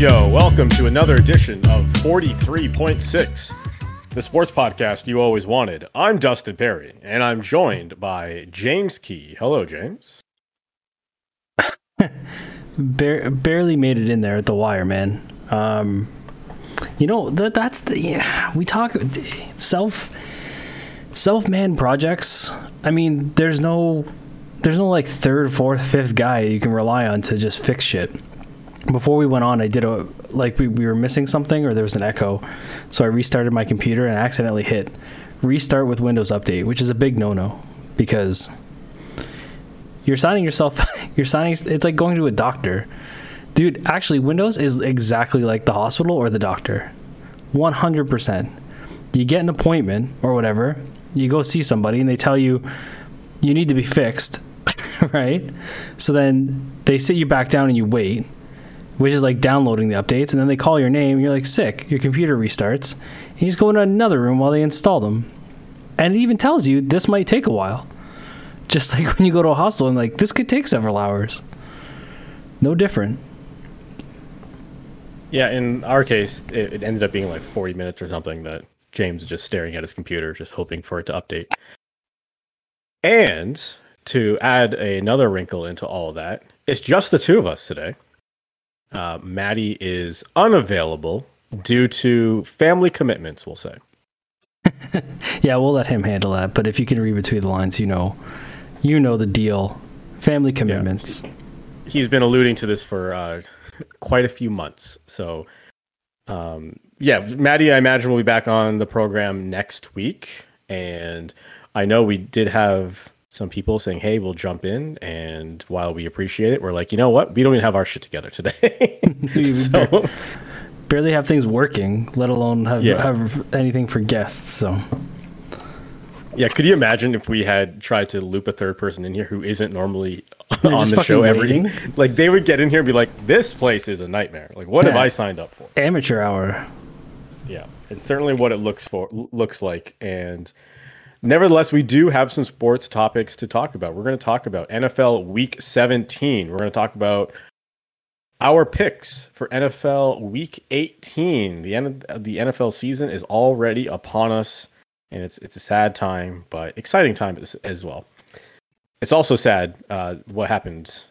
yo, welcome to another edition of 43.6, the sports podcast you always wanted. I'm Dustin Perry, and I'm joined by James Key. Hello, James. Bare, barely made it in there at the wire, man. Um, you know that that's the yeah, we talk self self man projects. I mean, there's no there's no like third, fourth, fifth guy you can rely on to just fix shit. Before we went on, I did a like we, we were missing something or there was an echo, so I restarted my computer and accidentally hit restart with Windows Update, which is a big no no because you're signing yourself you're signing it's like going to a doctor. Dude actually windows is exactly like the hospital or the doctor. 100% you get an appointment or whatever you go see somebody and they tell you you need to be fixed right? So then they sit you back down and you wait which is like downloading the updates and then they call your name and you're like sick your computer restarts and you just go into another room while they install them and it even tells you this might take a while just like when you go to a hostel and like this could take several hours. No different. Yeah, in our case, it, it ended up being like 40 minutes or something that James was just staring at his computer, just hoping for it to update. And to add another wrinkle into all of that, it's just the two of us today. Uh, Maddie is unavailable due to family commitments, we'll say. yeah, we'll let him handle that. But if you can read between the lines, you know you know the deal. Family commitments. Yeah. He's been alluding to this for uh, quite a few months. So, um, yeah, Maddie, I imagine will be back on the program next week. And I know we did have some people saying, "Hey, we'll jump in." And while we appreciate it, we're like, you know what? We don't even have our shit together today. so, barely have things working, let alone have yeah. have anything for guests. So yeah, could you imagine if we had tried to loop a third person in here who isn't normally They're on the show every like they would get in here and be like, "This place is a nightmare. Like, what yeah. have I signed up for?" Amateur hour. Yeah, it's certainly what it looks for looks like, and nevertheless, we do have some sports topics to talk about. We're going to talk about NFL Week 17. We're going to talk about our picks for NFL Week 18. The end of the NFL season is already upon us and it's it's a sad time, but exciting time as, as well. It's also sad uh, what happened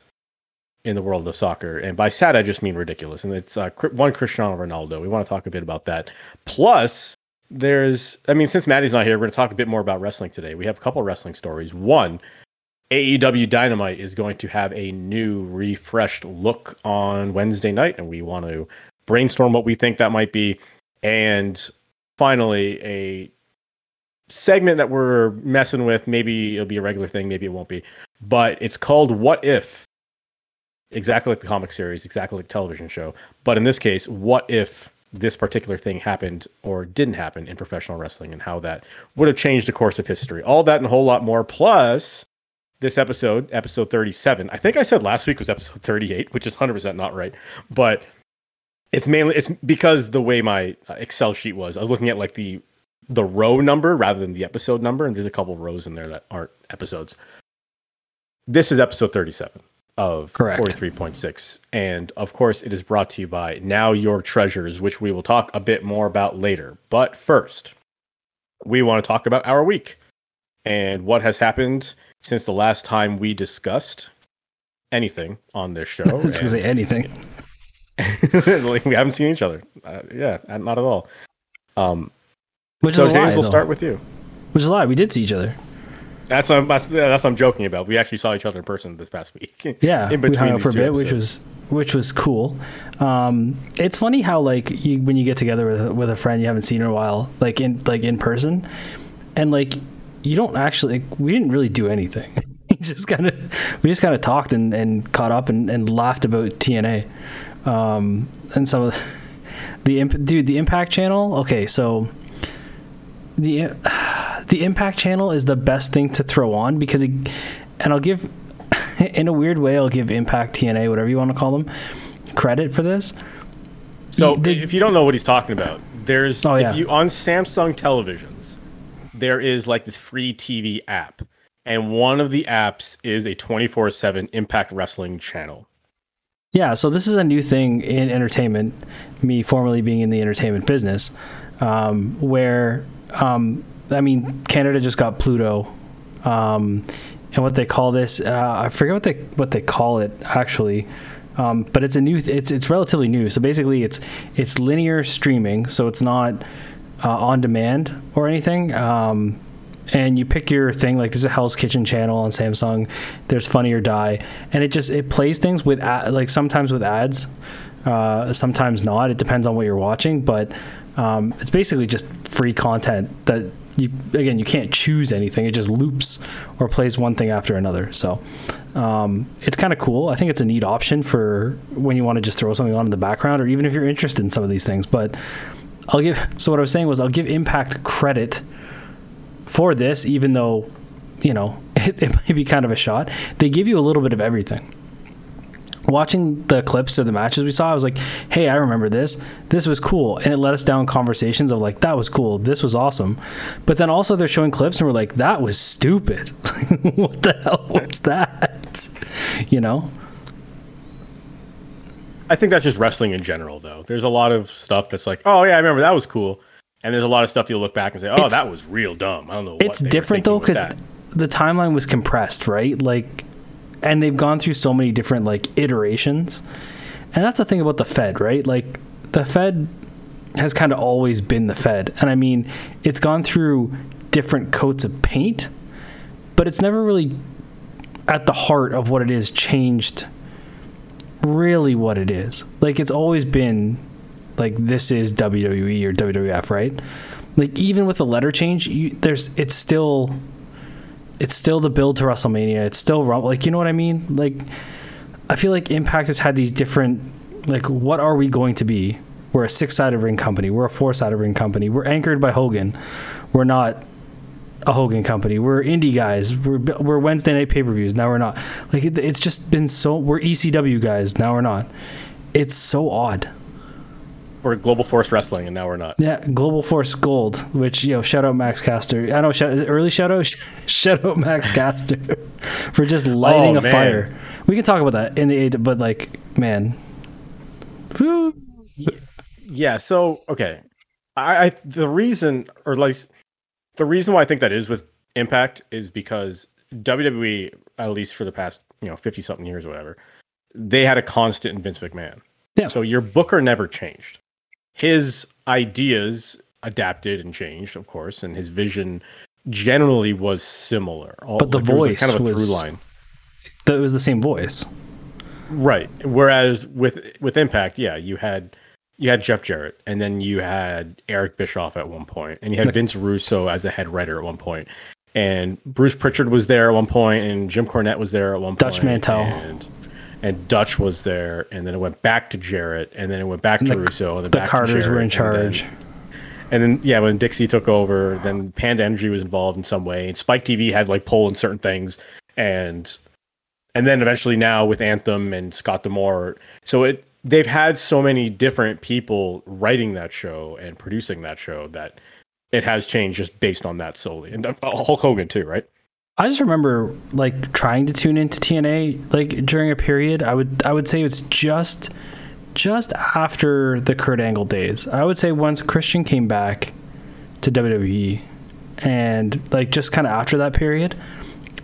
in the world of soccer, and by sad I just mean ridiculous. And it's uh, one Cristiano Ronaldo. We want to talk a bit about that. Plus, there's I mean, since Maddie's not here, we're going to talk a bit more about wrestling today. We have a couple wrestling stories. One. AEW Dynamite is going to have a new refreshed look on Wednesday night, and we want to brainstorm what we think that might be. And finally, a segment that we're messing with. Maybe it'll be a regular thing, maybe it won't be. But it's called What If? Exactly like the comic series, exactly like television show. But in this case, what if this particular thing happened or didn't happen in professional wrestling and how that would have changed the course of history? All that and a whole lot more. Plus, this episode, episode 37. I think I said last week was episode 38, which is 100% not right. But it's mainly it's because the way my uh, Excel sheet was. I was looking at like the the row number rather than the episode number, and there's a couple rows in there that aren't episodes. This is episode 37 of Correct. 43.6. And of course, it is brought to you by Now Your Treasures, which we will talk a bit more about later. But first, we want to talk about our week and what has happened since the last time we discussed anything on this show. I was going to say anything. like we haven't seen each other. Uh, yeah, not at all. Um, which so is James, lie, we'll though. start with you. Which is a lie. We did see each other. That's um, that's, that's what I'm joking about. We actually saw each other in person this past week. Yeah, in between we hung out for a bit, episodes. which was which was cool. Um, it's funny how like you, when you get together with with a friend you haven't seen in a while, like in like in person, and like you don't actually like, we didn't really do anything. just kind of we just kind of talked and, and caught up and, and laughed about TNA, um, and some of the, the imp- dude the Impact Channel. Okay, so the the Impact channel is the best thing to throw on because it, and I'll give in a weird way I'll give Impact TNA whatever you want to call them credit for this. So if you don't know what he's talking about, there's oh, yeah. if you on Samsung televisions, there is like this free TV app, and one of the apps is a 24/7 Impact Wrestling channel. Yeah, so this is a new thing in entertainment, me formerly being in the entertainment business, um, where, um, I mean, Canada just got Pluto. Um, and what they call this, uh, I forget what they what they call it actually, um, but it's a new, it's it's relatively new. So basically, it's it's linear streaming, so it's not uh, on demand or anything. Um, and you pick your thing like there's a hell's kitchen channel on samsung there's funny or die and it just it plays things with ad, like sometimes with ads uh, sometimes not it depends on what you're watching but um, it's basically just free content that you again you can't choose anything. It just loops or plays one thing after another. So um, it's kind of cool. I think it's a neat option for when you want to just throw something on in the background or even if you're interested in some of these things. But i'll give so what i was saying was i'll give impact credit for this, even though, you know, it, it might be kind of a shot, they give you a little bit of everything. Watching the clips of the matches we saw, I was like, hey, I remember this. This was cool. And it led us down conversations of like, that was cool. This was awesome. But then also they're showing clips and we're like, that was stupid. what the hell was that? You know? I think that's just wrestling in general, though. There's a lot of stuff that's like, oh, yeah, I remember that was cool. And there's a lot of stuff you'll look back and say, "Oh, it's, that was real dumb." I don't know. it's different though because the timeline was compressed, right? Like, and they've gone through so many different like iterations, and that's the thing about the Fed, right? Like, the Fed has kind of always been the Fed, and I mean, it's gone through different coats of paint, but it's never really at the heart of what it is changed. Really, what it is like, it's always been like this is WWE or WWF, right? Like even with the letter change, you, there's it's still it's still the build to WrestleMania. It's still like you know what I mean? Like I feel like Impact has had these different like what are we going to be? We're a six-sided ring company. We're a four-sided ring company. We're anchored by Hogan. We're not a Hogan company. We're indie guys. We're we're Wednesday night pay-per-views. Now we're not. Like it, it's just been so. We're ECW guys. Now we're not. It's so odd we're Global Force Wrestling, and now we're not. Yeah, Global Force Gold, which you know, shout out Max Caster. I know, shout, early shout out, shout out Max Caster for just lighting oh, a man. fire. We can talk about that in the but like, man. Yeah. So okay, I, I the reason, or like, the reason why I think that is with Impact is because WWE, at least for the past you know fifty something years or whatever, they had a constant in Vince McMahon. Yeah. So your booker never changed his ideas adapted and changed, of course, and his vision generally was similar. But the like, voice was kind of a through line. It was the same voice, right? Whereas with with Impact, yeah, you had you had Jeff Jarrett, and then you had Eric Bischoff at one point, and you had Vince Russo as a head writer at one point, and Bruce Pritchard was there at one point, and Jim Cornette was there at one Dutch point, Mantell. And, and Dutch was there, and then it went back to Jarrett, and then it went back to the, Russo, and then the Carters Jarrett, were in charge. And then, and then, yeah, when Dixie took over, then Panda Energy was involved in some way, and Spike TV had like pull in certain things, and and then eventually now with Anthem and Scott D'Amore, so it they've had so many different people writing that show and producing that show that it has changed just based on that solely, and uh, Hulk Hogan too, right? I just remember like trying to tune into TNA like during a period. I would I would say it's just just after the Kurt Angle days. I would say once Christian came back to WWE and like just kind of after that period,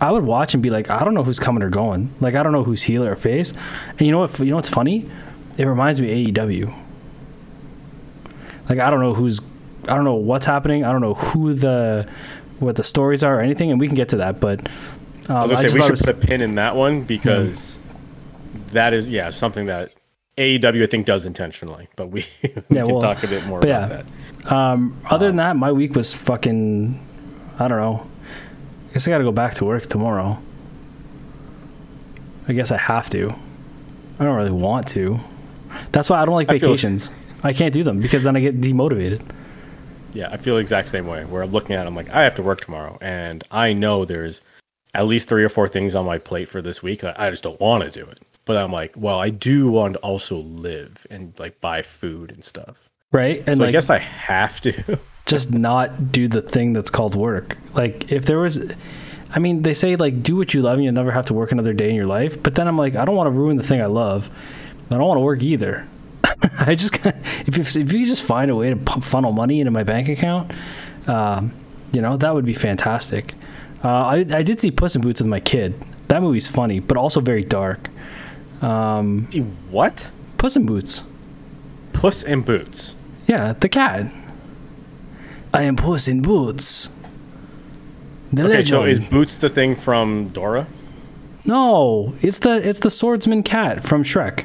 I would watch and be like, I don't know who's coming or going. Like I don't know who's heel or face. And you know what? You know what's funny? It reminds me of AEW. Like I don't know who's I don't know what's happening. I don't know who the what the stories are or anything, and we can get to that. But um, I was gonna say we should was... put a pin in that one because mm. that is yeah something that AEW I think does intentionally, but we, we yeah, can well, talk a bit more about yeah. that. Um, other than that, my week was fucking. I don't know. I guess I got to go back to work tomorrow. I guess I have to. I don't really want to. That's why I don't like vacations. I, I can't do them because then I get demotivated. Yeah, I feel the exact same way. Where I'm looking at, it, I'm like, I have to work tomorrow, and I know there's at least three or four things on my plate for this week. I just don't want to do it. But I'm like, well, I do want to also live and like buy food and stuff. Right. And so like, I guess I have to just not do the thing that's called work. Like if there was I mean, they say like do what you love and you'll never have to work another day in your life. But then I'm like, I don't want to ruin the thing I love. I don't want to work either. I just if if, if you just find a way to pump, funnel money into my bank account, um, you know that would be fantastic. Uh, I I did see Puss in Boots with my kid. That movie's funny, but also very dark. Um, what? Puss in Boots. Puss in Boots. Yeah, the cat. I am Puss in Boots. The okay, legend. so is Boots the thing from Dora? No, it's the it's the swordsman cat from Shrek.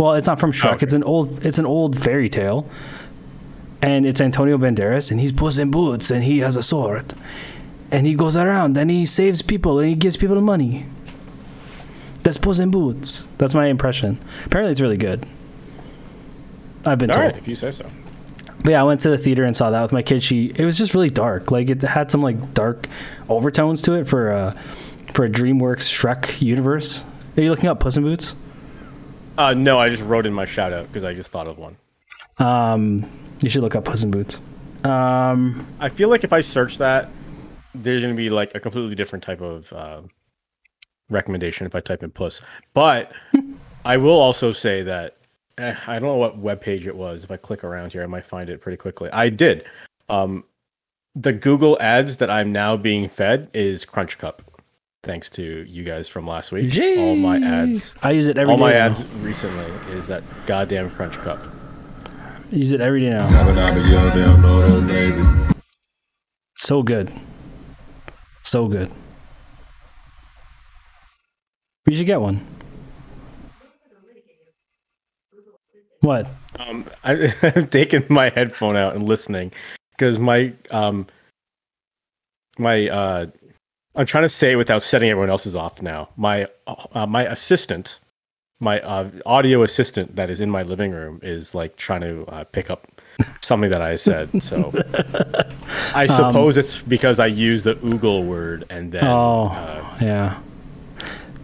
Well, it's not from Shrek. Okay. It's an old it's an old fairy tale. And it's Antonio Banderas and he's Puss in Boots and he has a sword. And he goes around and he saves people and he gives people money. That's Puss in Boots. That's my impression. Apparently it's really good. I've been All told. Right, if you say so. But yeah, I went to the theater and saw that with my kid. She it was just really dark. Like it had some like dark overtones to it for uh for a DreamWorks Shrek universe. Are you looking up Puss in Boots? Uh, no, I just wrote in my shout out because I just thought of one. Um, you should look up Puss in Boots. Um, I feel like if I search that, there's going to be like a completely different type of uh, recommendation if I type in Puss. But I will also say that eh, I don't know what web page it was. If I click around here, I might find it pretty quickly. I did. Um, the Google ads that I'm now being fed is Crunch Cup thanks to you guys from last week. Jeez. All my ads. I use it every all day my now. ads recently is that goddamn Crunch Cup. I use it every day now. So good. So good. We should get one. What? Um, I, I've taken my headphone out and listening because my um my uh I'm trying to say without setting everyone else's off now. My uh, my assistant, my uh, audio assistant that is in my living room is like trying to uh, pick up something that I said. So I um, suppose um, it's because I used the oogle word and then. Oh uh, yeah.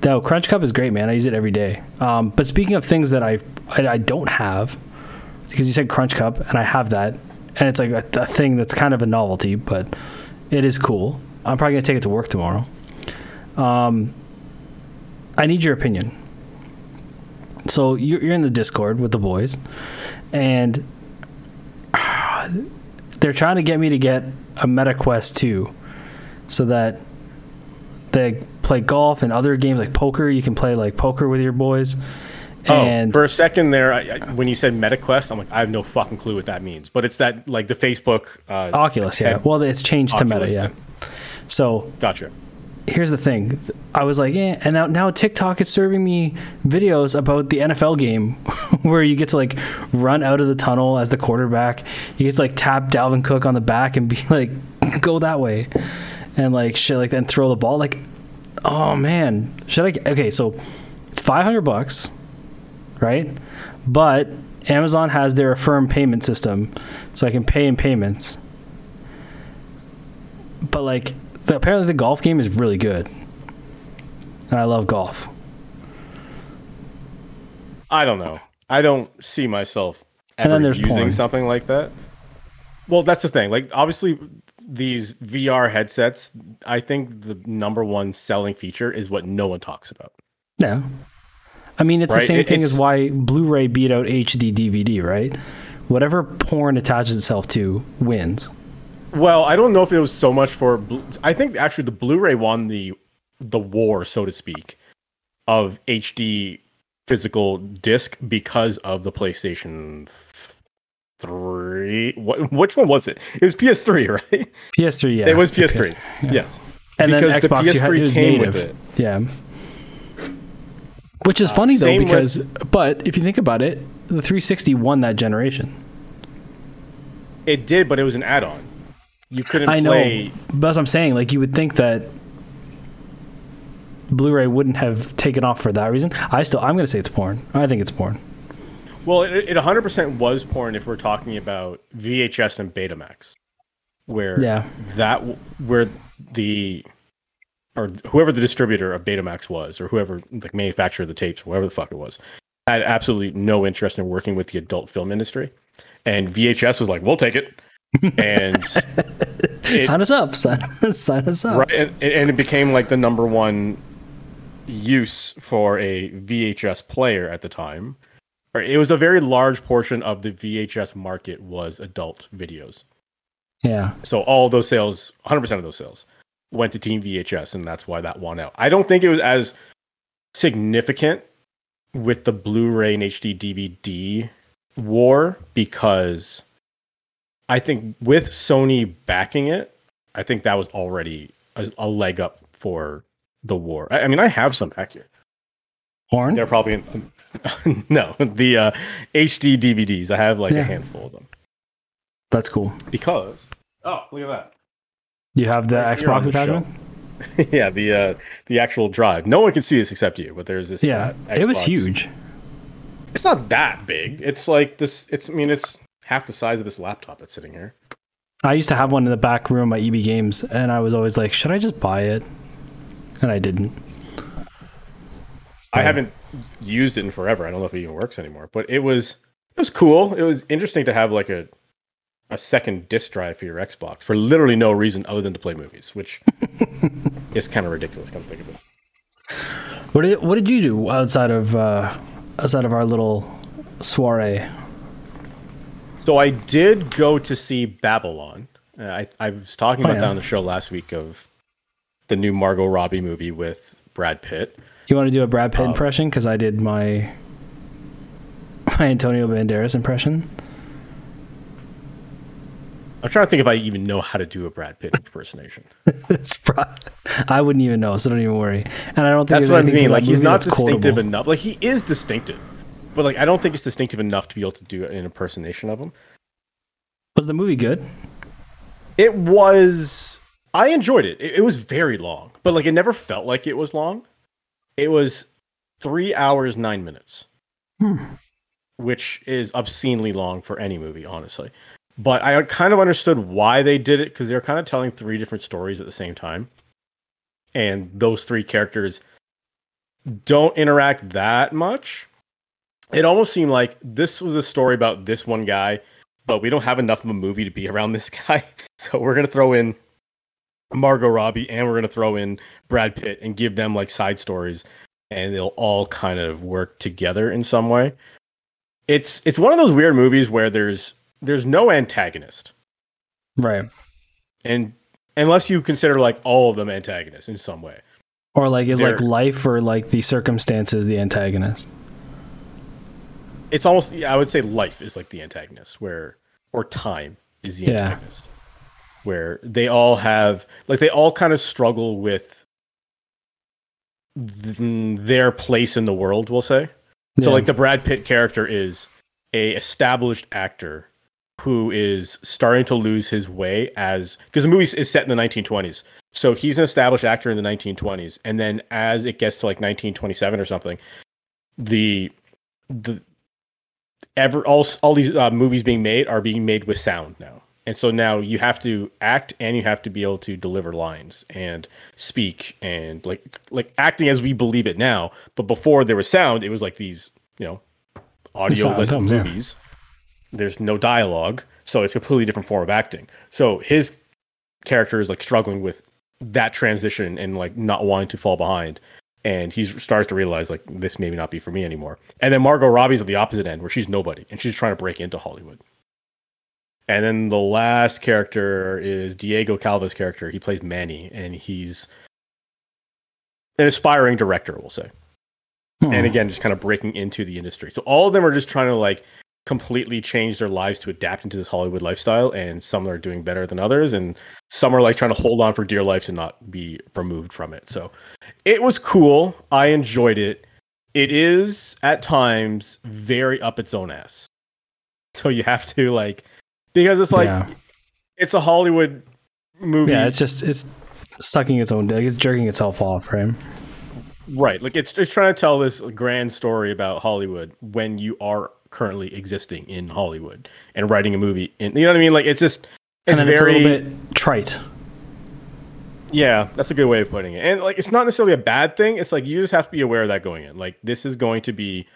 No, Crunch Cup is great, man. I use it every day. Um, but speaking of things that I, I, I don't have, because you said Crunch Cup and I have that, and it's like a, a thing that's kind of a novelty, but it is cool. I'm probably gonna take it to work tomorrow. Um, I need your opinion. So you're, you're in the Discord with the boys, and they're trying to get me to get a Meta Quest 2 so that they play golf and other games like poker. You can play like poker with your boys. Oh, for a second there, I, I, when you said MetaQuest, I'm like, I have no fucking clue what that means. But it's that like the Facebook uh, Oculus, yeah. Well, it's changed Oculus to Meta, yeah. So gotcha. Here's the thing. I was like, yeah, and now now TikTok is serving me videos about the NFL game where you get to like run out of the tunnel as the quarterback. You get to like tap Dalvin Cook on the back and be like, go that way, and like shit like then throw the ball. Like, oh man, should I? Okay, so it's five hundred bucks, right? But Amazon has their Affirm payment system, so I can pay in payments. But like the, apparently the golf game is really good, and I love golf. I don't know. I don't see myself ever using porn. something like that. Well, that's the thing. Like, obviously, these VR headsets. I think the number one selling feature is what no one talks about. Yeah, I mean, it's right? the same it, thing as why Blu-ray beat out HD DVD, right? Whatever porn attaches itself to wins. Well, I don't know if it was so much for. I think actually the Blu-ray won the the war, so to speak, of HD physical disc because of the PlayStation Three. What? Which one was it? It was PS3, right? PS3. Yeah. It was PS3. yeah. Yes. And because then Xbox, the PS3 came native. with it. Yeah. Which is uh, funny though, because with, but if you think about it, the 360 won that generation. It did, but it was an add-on you couldn't I play. know, but as I'm saying, like you would think that Blu-ray wouldn't have taken off for that reason. I still, I'm going to say it's porn. I think it's porn. Well, it, it 100% was porn if we're talking about VHS and Betamax, where yeah. that where the or whoever the distributor of Betamax was, or whoever like manufacturer of the tapes, whatever the fuck it was, had absolutely no interest in working with the adult film industry, and VHS was like, "We'll take it." And it, sign us up, sign, sign us up. Right, and, and it became like the number one use for a VHS player at the time. it was a very large portion of the VHS market was adult videos. Yeah. So all those sales, 100% of those sales went to Team VHS, and that's why that won out. I don't think it was as significant with the Blu-ray and HD DVD war because I think with Sony backing it, I think that was already a, a leg up for the war. I, I, mean, I have some back here. Horn? They're probably in, no the uh, HD DVDs. I have like yeah. a handful of them. That's cool. Because oh, look at that. You have the right Xbox attachment. yeah, the uh, the actual drive. No one can see this except you, but there's this. Yeah, uh, it was huge. It's not that big. It's like this. It's I mean, it's half the size of this laptop that's sitting here. I used to have one in the back room at EB Games, and I was always like, should I just buy it? And I didn't. I haven't used it in forever. I don't know if it even works anymore, but it was it was cool. It was interesting to have like a a second disk drive for your Xbox for literally no reason other than to play movies, which is kind of ridiculous. Come to think of it. What did What did you do outside of uh, outside of our little soiree? So I did go to see Babylon. Uh, I I was talking oh, about yeah. that on the show last week of the new Margot Robbie movie with Brad Pitt. You want to do a Brad Pitt um, impression? Because I did my my Antonio Banderas impression. I'm trying to think if I even know how to do a Brad Pitt impersonation. it's pro- I wouldn't even know, so don't even worry. And I don't think that's what I mean. Like he's not distinctive quotable. enough. Like he is distinctive, but like I don't think it's distinctive enough to be able to do an impersonation of him. Was the movie good? It was. I enjoyed it. It, it was very long, but like it never felt like it was long. It was three hours nine minutes, hmm. which is obscenely long for any movie, honestly. But I kind of understood why they did it because they're kind of telling three different stories at the same time, and those three characters don't interact that much. It almost seemed like this was a story about this one guy, but we don't have enough of a movie to be around this guy, so we're gonna throw in Margot Robbie and we're going to throw in Brad Pitt and give them like side stories and they'll all kind of work together in some way. It's it's one of those weird movies where there's there's no antagonist. Right. And unless you consider like all of them antagonists in some way. Or like is They're, like life or like the circumstances the antagonist. It's almost I would say life is like the antagonist where or time is the antagonist. Where they all have like they all kind of struggle with th- their place in the world we'll say yeah. so like the brad pitt character is a established actor who is starting to lose his way as because the movie is set in the 1920s so he's an established actor in the 1920s and then as it gets to like 1927 or something the the ever all all these uh, movies being made are being made with sound now. And so now you have to act and you have to be able to deliver lines and speak and like like acting as we believe it now. But before there was sound it was like these you know audio-less movies yeah. there's no dialogue so it's a completely different form of acting. So his character is like struggling with that transition and like not wanting to fall behind and he starts to realize like this maybe not be for me anymore and then margot robbie's at the opposite end where she's nobody and she's trying to break into hollywood and then the last character is Diego Calva's character. He plays Manny, and he's an aspiring director, we'll say. Hmm. And again, just kind of breaking into the industry. So all of them are just trying to like completely change their lives to adapt into this Hollywood lifestyle. And some are doing better than others, and some are like trying to hold on for dear life to not be removed from it. So it was cool. I enjoyed it. It is at times very up its own ass. So you have to like because it's like yeah. it's a Hollywood movie. Yeah, it's just it's sucking its own dick. It's jerking itself off, right? Right. Like it's it's trying to tell this grand story about Hollywood when you are currently existing in Hollywood and writing a movie. And you know what I mean? Like it's just it's very it's a little bit trite. Yeah, that's a good way of putting it. And like it's not necessarily a bad thing. It's like you just have to be aware of that going in. Like this is going to be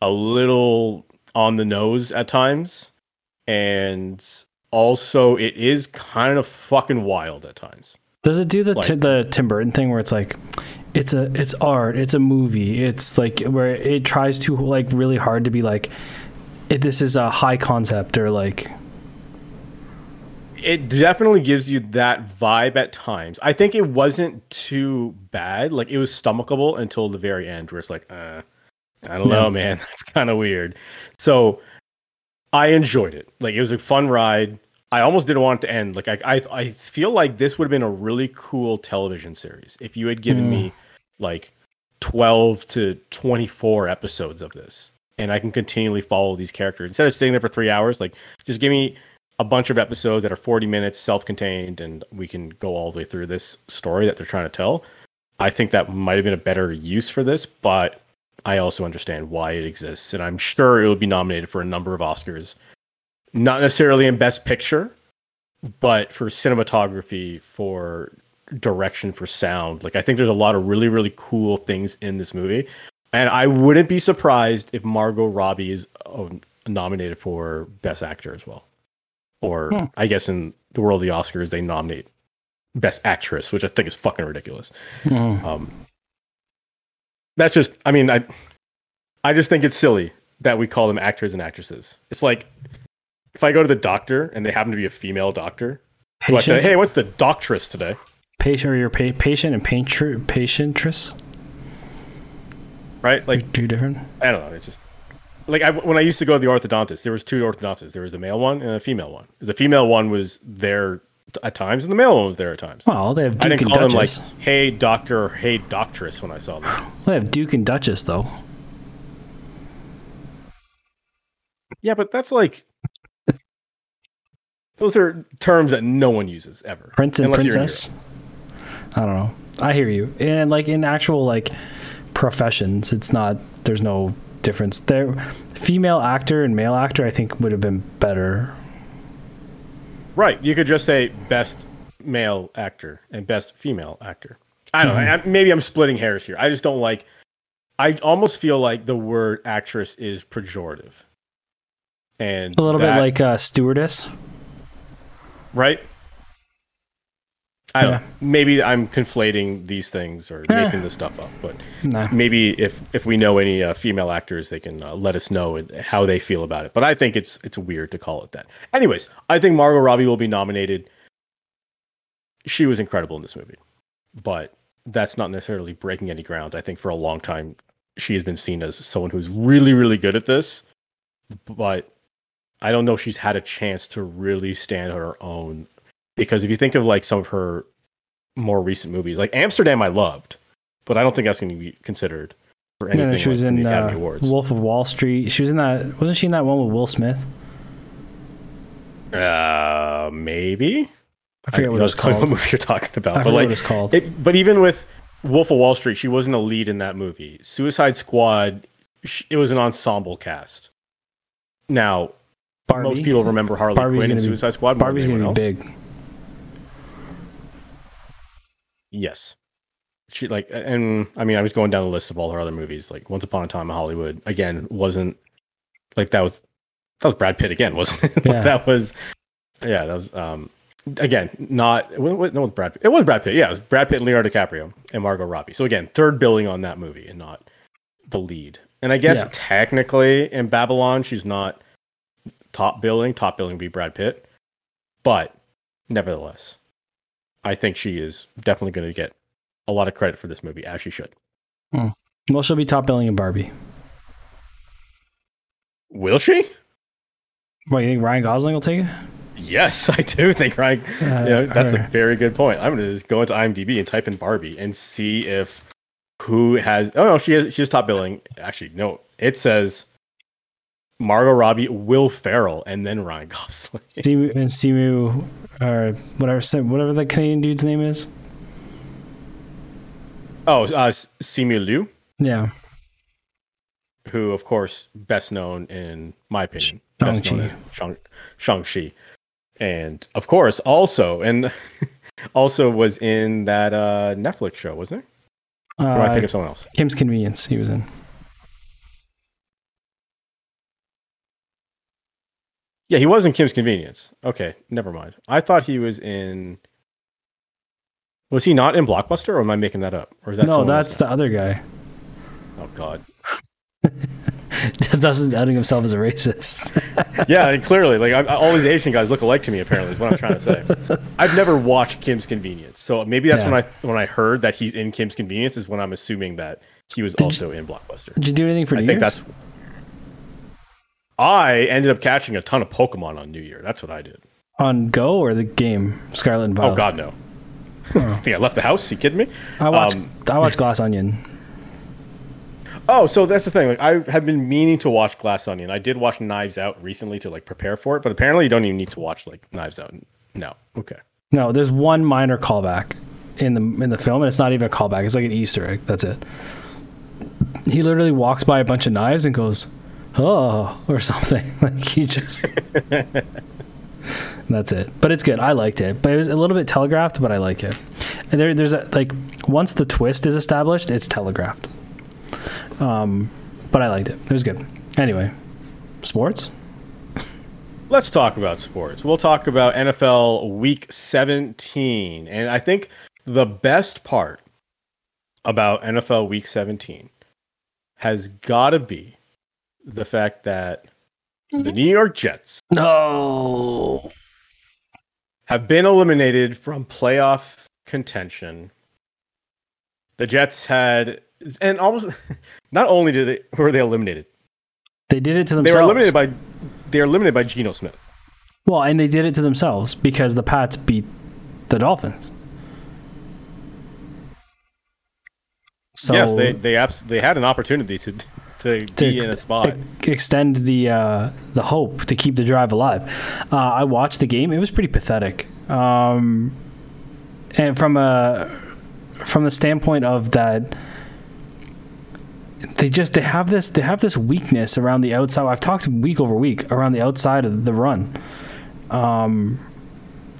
a little on the nose at times and also it is kind of fucking wild at times. Does it do the Like- ti- the Tim Burton thing where it's like it's a it's art, it's a movie, it's like where it tries to like really hard to be like it, this is a high concept or like it definitely gives you that vibe at times. I think it wasn't too bad. Like it was stomachable until the very end, where it's like, uh, I don't Yeah. know, man. That's kind of weird. So I enjoyed it. Like it was a fun ride. I almost didn't want it to end. Like I, I, I feel like this would have been a really cool television series if you had given Mm. me like twelve to twenty-four episodes of this, and I can continually follow these characters instead of sitting there for three hours. Like just give me a bunch of episodes that are 40 minutes self-contained and we can go all the way through this story that they're trying to tell i think that might have been a better use for this but i also understand why it exists and i'm sure it will be nominated for a number of oscars not necessarily in best picture but for cinematography for direction for sound like i think there's a lot of really really cool things in this movie and i wouldn't be surprised if margot robbie is uh, nominated for best actor as well or Hmm. I guess in the world of the Oscars they nominate best actress, which I think is fucking ridiculous. mm, Um, that's just, I mean, I, I just think it's silly that we call them actors and actresses. It's like if I go to the doctor and they happen to be a female doctor, do I say, hey, what's the doctress today? patient or your pa- patient and patient patientress Right? Like two different. I don't know. It's just like I, when I used to go to the orthodontist, there was two orthodontists. There was a male one and a female one. The female one was there at times, and the male one was there at times. Well, they have I Duke didn't and call them like, Duchess. "Hey doctor" or "Hey doctress" when I saw them. they have Duke and Duchess though. Yeah, but that's like those are terms that no one uses ever. Prince and unless you're in princess. I don't know. I hear you. And like in actual like professions, it's not. There's no difference there. Female actor and male actor, I think, would have been better. Right. You could just say best male actor and best female actor. I don't know. I- Maybe I'm splitting hairs here. I just don't like. I almost feel like the word actress is pejorative. And A little that- bit like uh, stewardess. Right? I don't Yeah. Maybe I'm conflating these things or Eh. making this stuff up, but Nah. maybe if if we know any uh, female actors, they can uh, let us know how they feel about it. But I think it's it's weird to call it that. Anyways, I think Margot Robbie will be nominated. She was incredible in this movie, but that's not necessarily breaking any ground. I think for a long time she has been seen as someone who's really really good at this, but I don't know if she's had a chance to really stand on her own. Because if you think of like some of her more recent movies, like Amsterdam, I loved, but I don't think that's going to be considered for anything no, she was like in the uh, Academy Awards. Wolf of Wall Street. She was in that. Wasn't she in that one with Will Smith? Uh, maybe. I forget I, what it's called. what movie you're talking about, I but like, what it's called. it, but even with Wolf of Wall Street, she wasn't a lead in that movie. Suicide Squad, it was an ensemble cast. Now, Barbie. most people remember Harley Barbie's Quinn in be- Suicide Squad. Barbie's gonna be else. big. Yes. She like and I mean I was going down the list of all her other movies. Like Once Upon a Time in Hollywood again wasn't like that was that was Brad Pitt again, wasn't it? Like, Yeah. that was yeah, that was um again not no, it was Brad Pitt. It was Brad Pitt. Yeah, it was Brad Pitt and Leonardo DiCaprio and Margot Robbie. So again, third billing on that movie and not the lead. And I guess Yeah. technically in Babylon she's not top billing. Top billing be Brad Pitt. But nevertheless, I think she is definitely going to get a lot of credit for this movie, as she should. Well, she'll be top billing in Barbie. Will she? What you think? Ryan Gosling will take it? Yes, I do think Ryan. Uh, yeah, that's a very good point. I'm going to just go into IMDb and type in Barbie and see if who has. Oh no, she has. she's top billing. Actually, no, it says Margot Robbie, Will Ferrell, and then Ryan Gosling. Simu and Simu or whatever whatever the Canadian dude's name is. Oh, uh, Simu Liu, Yeah. who of course best known in my opinion, best known Shang-Chi. as Shang Shang-Chi, and of course also and also was in that uh, Netflix show, wasn't there? Or I Uh, think of someone else? Kim's Convenience. He was in. Yeah, he was in Kim's Convenience. Okay, never mind. I thought he was in. Was he not in Blockbuster, or am I making that up? Or is that no? That's the other guy. oh god. That's us outing himself as a racist. Yeah, and clearly, like I, all these Asian guys look alike to me. Apparently, is what I'm trying to say. I've never watched Kim's Convenience, so maybe that's Yeah. when I when I heard that he's in Kim's Convenience is when I'm assuming that he was also in Blockbuster. Did you do anything for I New think Year's? that's. I ended up catching a ton of Pokemon on New Year. That's what I did. on Go or the game Scarlet and Violet. Oh God, no! I think I left the house. Are You kidding me? I watched Um, I watched Glass Onion. Oh, so that's the thing. Like I have been meaning to watch Glass Onion. I did watch Knives Out recently to like prepare for it, but apparently you don't even need to watch like Knives Out. No. Okay. No, there's one minor callback in the in the film, and it's not even a callback. It's like an Easter egg. That's it. He literally walks by a bunch of knives and goes, "Oh," or something. Like he just. That's it. But it's good. I liked it. But it was a little bit telegraphed, but I like it. And there, there's a like once the twist is established, it's telegraphed. Um, but I liked it. It was good. Anyway, sports. Let's talk about sports. We'll talk about NFL Week 17, and I think the best part about NFL Week 17 has got to be the fact that the mm-hmm. New York Jets No. have been eliminated from playoff contention. The Jets had, and almost not only did they were they eliminated, They did it to themselves. they themselves. were eliminated by they are eliminated by Geno Smith. Well, and they did it to themselves because the Pats beat the Dolphins. So yes, they they abs- they had an opportunity to to, to be in a spot. ex- extend the uh, the hope to keep the drive alive. Uh, I watched the game; it was pretty pathetic. Um, and from a from the standpoint of that, they just they have this they have this weakness around the outside. I've talked week over week around the outside of the run. Um,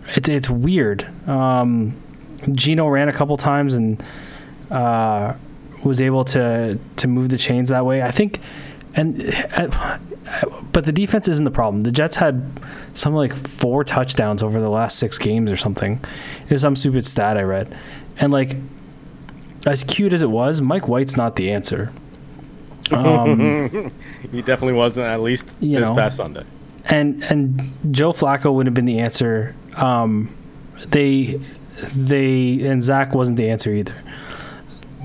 it's it's weird. Um, Geno ran a couple times and uh, was able to to move the chains that way. I think, and uh, but the defense isn't the problem. The Jets had some like four touchdowns over the last six games or something. It was some stupid stat I read, and like as cute as it was, Mike White's not the answer. Um, He definitely wasn't at least this know. past Sunday. and and Joe Flacco would have been the answer. Um, they they and Zach wasn't the answer either.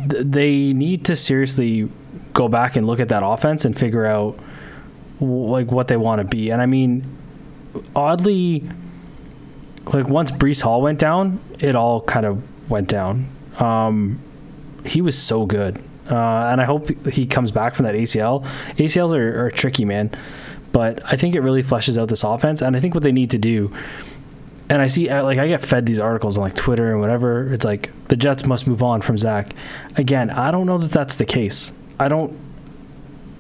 Th- They need to seriously go back and look at that offense and figure out like what they want to be. And I mean, oddly, like once Breece Hall went down, it all kind of went down. Um, he was so good. Uh, and I hope he comes back from that ACL. ACLs are, are tricky, man. But I think it really fleshes out this offense. And I think what they need to do, and I see, like, I get fed these articles on like Twitter and whatever. It's like the Jets must move on from Zach. Again, I don't know that that's the case. I don't,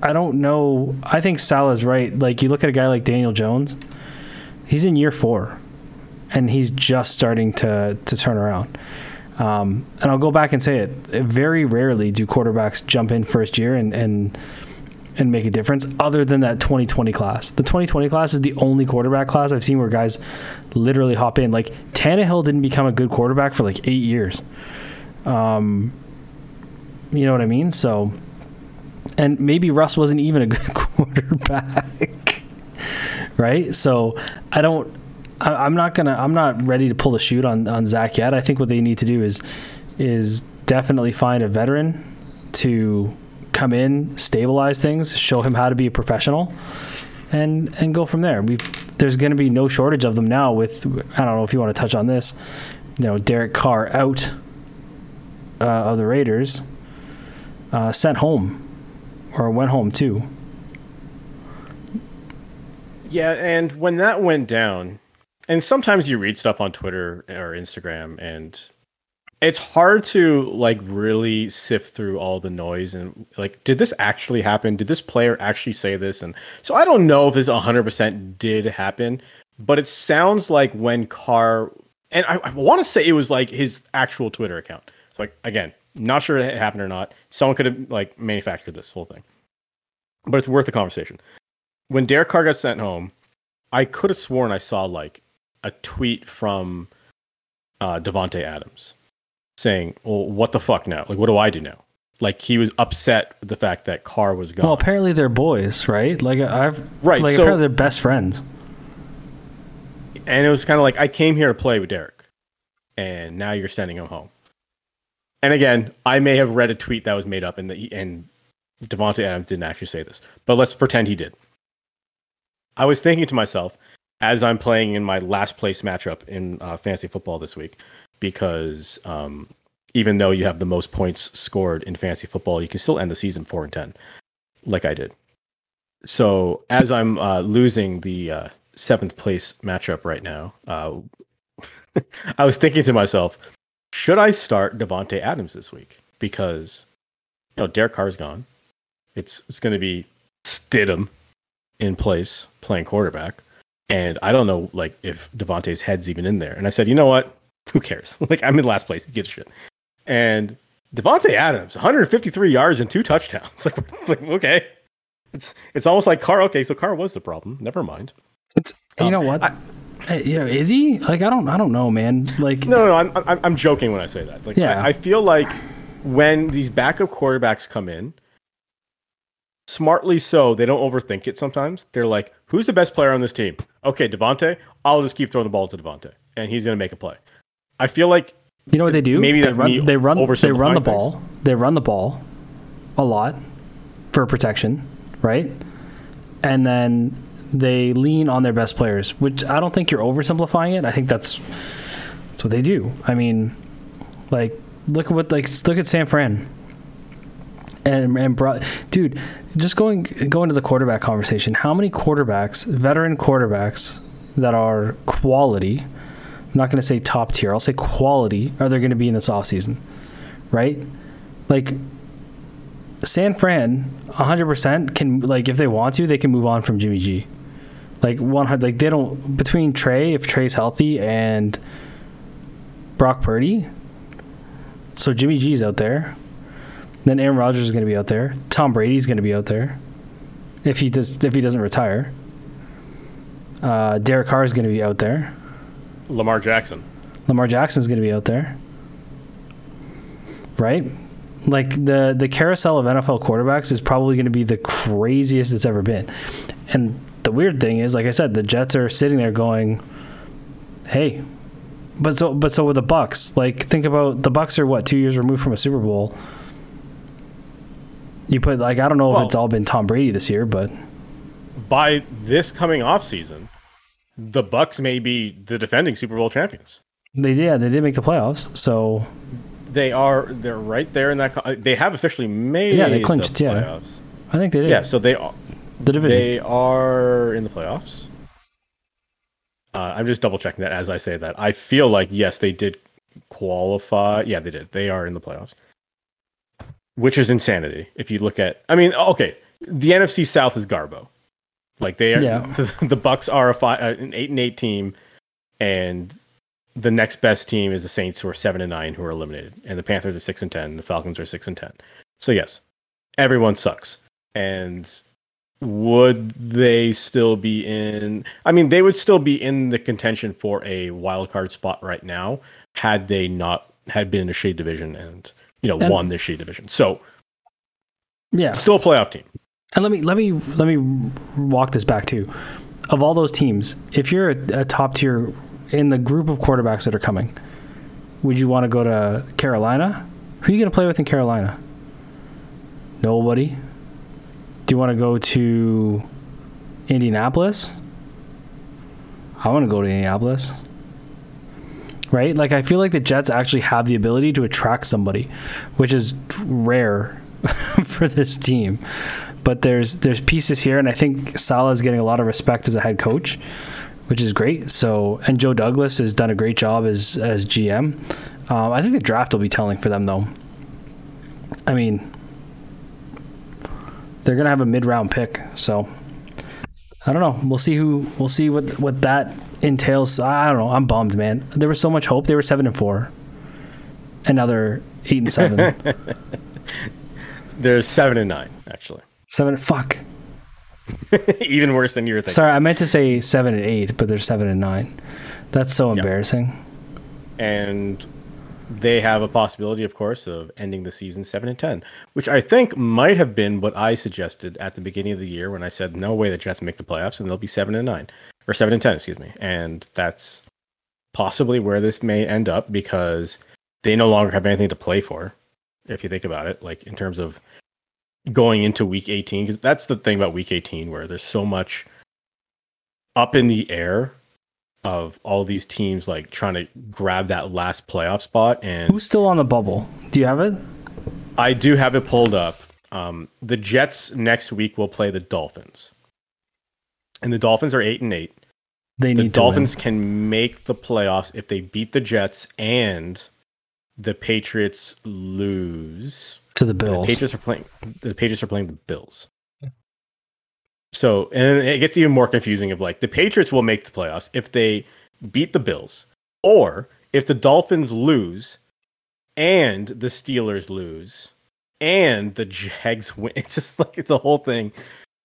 I don't know. I think Saleh's right. Like, you look at a guy like Daniel Jones, he's in year four, and he's just starting to to turn around. Um, and I'll go back and say it. Very rarely do quarterbacks jump in first year and and and make a difference. Other than that 2020 class, the 2020 class is the only quarterback class I've seen where guys literally hop in. Like Tannehill didn't become a good quarterback for like eight years. Um, you know what I mean? So, and maybe Russ wasn't even a good quarterback, right? So I don't. I, I'm not gonna. I'm not ready to pull the chute on on Zach yet. I think what they need to do is is definitely find a veteran to come in, stabilize things, show him how to be a professional, and and go from there. We there's going to be no shortage of them now. With I don't know if you want to touch on this. You know, Derek Carr out uh, of the Raiders, uh, sent home or went home too. Yeah, and when that went down, and sometimes you read stuff on Twitter or Instagram, and it's hard to like really sift through all the noise and like, did this actually happen? Did this player actually say this? And so I don't know if this 100% did happen, but it sounds like when Carr, and I, I want to say it was like his actual Twitter account. So like again, not sure it happened or not. Someone could have like manufactured this whole thing, but it's worth the conversation when Derek Carr got sent home, I could have sworn I saw like a tweet from uh, Davante Adams saying, "Well, what the fuck now? Like, what do I do now?" Like he was upset with the fact that Carr was gone. Well, apparently they're boys, right? Like I've Right, Like so- apparently they're best friends. and it was kind of like I came here to play with Derek, and now you're sending him home. And again, I may have read a tweet that was made up, and the and Davante Adams didn't actually say this, but let's pretend he did. I was thinking to myself as I'm playing in my last place matchup in uh, fantasy football this week, because um, even though you have the most points scored in fantasy football, you can still end the season four and ten, like I did. So as I'm uh, losing the uh, seventh place matchup right now, uh, I was thinking to myself, should I start Davante Adams this week? Because you know Derek Carr's gone. It's it's going to be Stidham in place playing quarterback, and I don't know like if Davante's head's even in there. And I said, you know what? Who cares? like I'm in last place. Who gives shit? And Davante Adams, 153 yards and two touchdowns. like, like okay, it's it's almost like Carr. Okay, so Carr was the problem. Never mind. It's you Um, know what? I- yeah, is he? Like I don't I don't know, man. Like No, no, no I'm, I'm, I'm joking when I say that. Like, Yeah. I, I feel like when these backup quarterbacks come in, smartly so, they don't overthink it sometimes. They're like, who's the best player on this team? Okay, Davante. I'll just keep throwing the ball to Davante, and he's going to make a play. I feel like You know what they do? Maybe they run. They run. They run the things. ball. They run the ball a lot for protection, right? And then they lean on their best players, which I don't think you're oversimplifying it. I think that's that's what they do. I mean, like look at what like look at San Fran. And and brought, dude, just going going to the quarterback conversation. How many quarterbacks, veteran quarterbacks, that are quality? I'm not going to say top tier. I'll say quality. Are they going to be in this offseason? Right? Like San Fran, 100% can like if they want to, they can move on from Jimmy G. Like 100 like they don't between Trey if Trey's healthy and Brock Purdy. So Jimmy G's out there. Then Aaron Rodgers is going to be out there. Tom Brady's going to be out there. If he does if he doesn't retire. Uh, Derek Carr is going to be out there. Lamar Jackson. Lamar Jackson's going to be out there. Right? Like the the carousel of NFL quarterbacks is probably going to be the craziest it's ever been. And the weird thing is, like I said, the Jets are sitting there going, "Hey, but so but so with the Bucks, like think about the Bucks are what 2 years removed from a Super Bowl. You put like I don't know Well- if it's all been Tom Brady this year, but By this coming off season, the Bucks may be the defending Super Bowl champions. they yeah, they did make the playoffs. So They are. They're right there in that. They have officially made. Yeah, they clinched, the yeah. playoffs. I think they did. Yeah, so they are. the division. They are in the playoffs. Uh, I'm just double checking that as I say that. I feel like yes, they did qualify. Yeah, they did. They are in the playoffs, which is insanity. If you look at, I mean, okay, the NFC South is Garbo. Like they are, Yeah. the, Bucks are a five, uh, an eight and eight team, and the next best team is the Saints, who are seven and nine, who are eliminated, and the Panthers are six and ten. The Falcons are six and ten. So yes, everyone sucks, and would they still be in i mean they would still be in the contention for a wild card spot right now had they not had been in a shade division and you know And- won the shade division so yeah. still a playoff team And let me let me let me walk this back too. Of all those teams, if you're a, a top tier in the group of quarterbacks that are coming, would you want to go to Carolina? Who are you going to play with in Carolina? Nobody. Do you want to go to Indianapolis? I want to go to Indianapolis. Right? Like I feel like the Jets actually have the ability to attract somebody, which is rare for this team. But there's there's pieces here, and I think Saleh is getting a lot of respect as a head coach, which is great. So and Joe Douglas has done a great job as as GM. Um, I think the draft will be telling for them though. I mean, they're gonna have a mid round pick, so I don't know. We'll see who we'll see what what that entails. I don't know. I'm bummed, man. There was so much hope. They were seven and four, they're eight and seven. there's seven and nine actually seven. Fuck. even worse than you were thinking Sorry, I meant to say seven and eight, but they're seven and nine. That's so embarrassing. and they have a possibility, of course, of ending the season seven and ten, which I think might have been what I suggested at the beginning of the year when I said no way the Jets make the playoffs and they'll be seven and nine or seven and ten, excuse me. And that's possibly where this may end up because they no longer have anything to play for. If you think about it, like in terms of going into week 18, because that's the thing about week 18 where there's so much up in the air of all these teams like trying to grab that last playoff spot. And Who's still on the bubble? Do you have it? I do have it pulled up. Um, the Jets next week will play the Dolphins, and the Dolphins are eight and eight. They The need Dolphins can make the playoffs if they beat the Jets and the Patriots lose. To the The Bills. Patriots are playing. The Patriots are playing the Bills. So, and it gets even more confusing. Of like, the Patriots will make the playoffs if they beat the Bills, or if the Dolphins lose, and the Steelers lose, and the Jags win. It's just like it's a whole thing.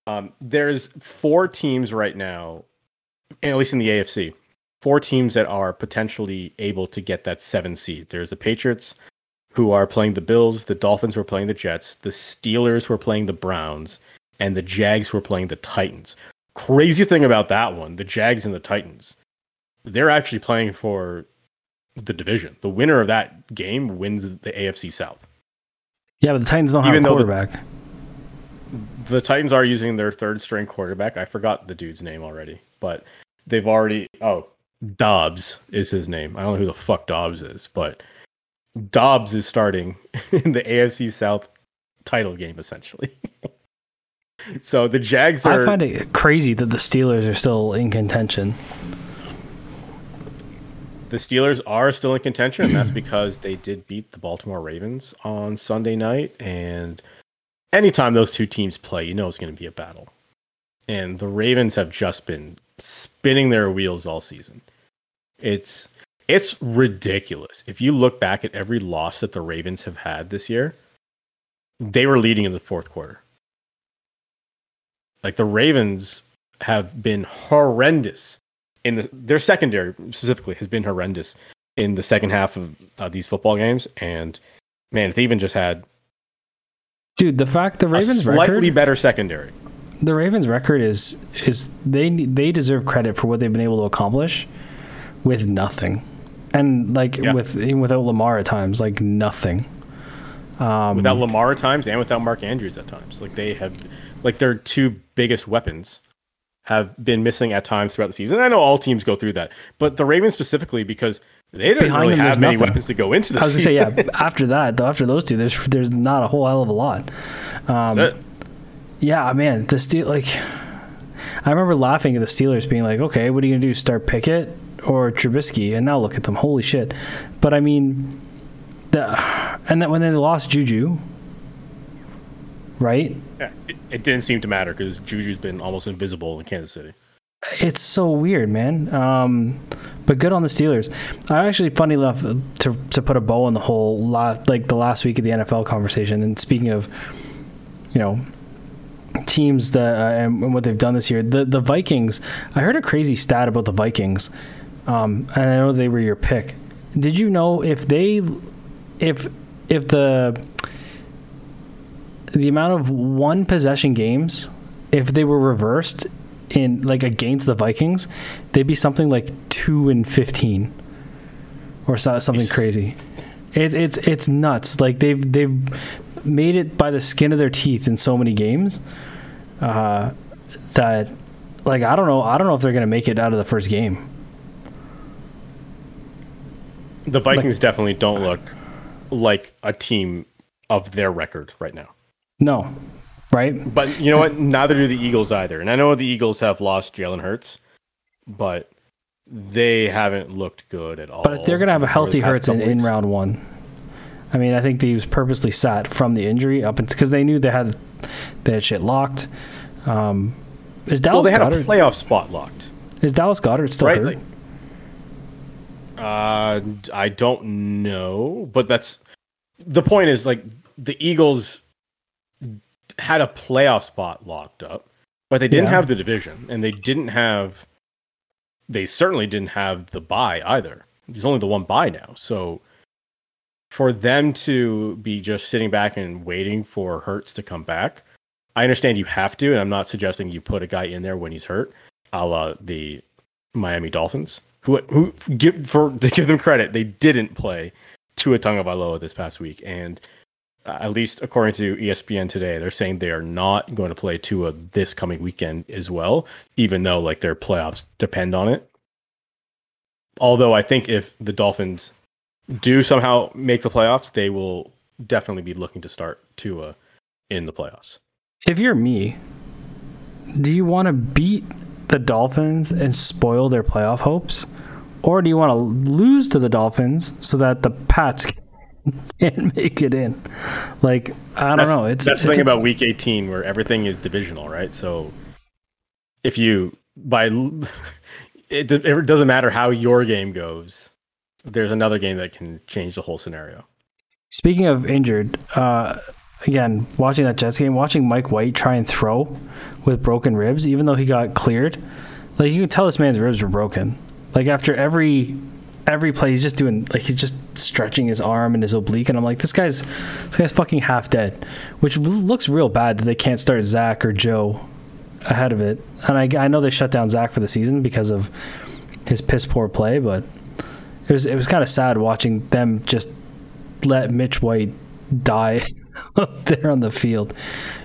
Um, there's four teams right now, at least in the AFC, four teams that are potentially able to get that seven seed. There's the Patriots, who are playing the Bills, the Dolphins were playing the Jets, the Steelers were playing the Browns, and the Jags were playing the Titans. Crazy thing about that one, the Jags and the Titans, they're actually playing for the division. The winner of that game wins the AFC South. yeah, but the Titans don't Even have a though the- quarterback. The Titans are using their third string quarterback. I forgot the dude's name already, but they've already oh Dobbs is his name. I don't know who the fuck Dobbs is, but Dobbs is starting in the AFC South title game essentially. so the Jags are I find it crazy that the Steelers are still in contention. the Steelers are still in contention, and that's because they did beat the Baltimore Ravens on Sunday night. And anytime those two teams play, you know it's going to be a battle. And the Ravens have just been spinning their wheels all season. It's it's ridiculous. If you look back at every loss that the Ravens have had this year, they were leading in the fourth quarter. Like the Ravens have been horrendous in the their secondary specifically has been horrendous in the second half of uh, these football games. And man, if they even just had Dude, the fact the a Ravens slightly record, better secondary, the Ravens record is is they they deserve credit for what they've been able to accomplish with nothing, and like Yeah. with even without Lamar at times, like nothing. Um, without Lamar at times and without Mark Andrews at times, like they have, like their two biggest weapons have been missing at times throughout the season. And I know all teams go through that, but the Ravens specifically because they didn't Behind really them, have many nothing. weapons to go into the I was gonna season. say yeah. After that, though, after those two, there's there's not a whole hell of a lot. Um. Yeah, man, the steel like I remember laughing at the Steelers being like, "Okay, what are you gonna do? Start Pickett or Trubisky?" And now look at them, holy shit! But I mean, the and then when they lost Juju, right? Yeah, it, it didn't seem to matter because Juju's been almost invisible in Kansas City. It's so weird, man. Um, but good on the Steelers. I actually, funny enough, to to put a bow on the whole lot, like the last week of the NFL conversation. And speaking of, you know, teams that uh, and, and what they've done this year, the the Vikings. I heard a crazy stat about the Vikings, um, and I know they were your pick. Did you know if they, if if the the amount of one possession games, if they were reversed in like against the Vikings, they'd be something like two and fifteen, or something crazy. It, it's it's nuts. Like they've they've made it by the skin of their teeth in so many games, uh, that like I don't know I don't know if they're gonna make it out of the first game. The Vikings definitely don't look like a team of their record right now. No, right? But you know what? Neither do the Eagles either. And I know the Eagles have lost Jalen Hurts, but they haven't looked good at all. But they're gonna have a healthy Hurts in, in round one. I mean, I think they was purposely sat from the injury up because they knew they had they had shit locked. Um, is Well, Dallas they had Goddard a playoff spot locked, is Dallas Goedert still right? hurt? Like, uh, I don't know, but that's the point. Is like the Eagles had a playoff spot locked up, but they didn't Yeah. have the division, and they didn't have. They certainly didn't have the buy either. There's only the one buy now, so for them to be just sitting back and waiting for Hurts to come back, I understand you have to, and I'm not suggesting you put a guy in there when he's hurt, a la the Miami Dolphins, who who give for to give them credit, they didn't play Tua Tagovailoa this past week, and uh, at least according to ESPN today, they're saying they are not going to play Tua this coming weekend as well, even though like their playoffs depend on it. Although I think if the Dolphins do somehow make the playoffs, they will definitely be looking to start Tua in the playoffs. If you're me, do you want to beat the Dolphins and spoil their playoff hopes? Or do you want to lose to the Dolphins so that the Pats can't make it in? Like, I don't that's, know. It's that's it's, the thing about week 18 where everything is divisional, right? So if you by it, it doesn't matter how your game goes, there's another game that can change the whole scenario. Speaking of injured, uh, again, watching that Jets game, watching Mike White try and throw with broken ribs, even though he got cleared, like you can tell this man's ribs were broken. Like after every every play, he's just doing like he's just stretching his arm and his oblique, and I'm like, this guy's this guy's fucking half dead, which looks real bad that they can't start Zach or Joe ahead of it. And I I know they shut down Zach for the season because of his piss poor play, but it was it was kind of sad watching them just let Mitch White die up there on the field.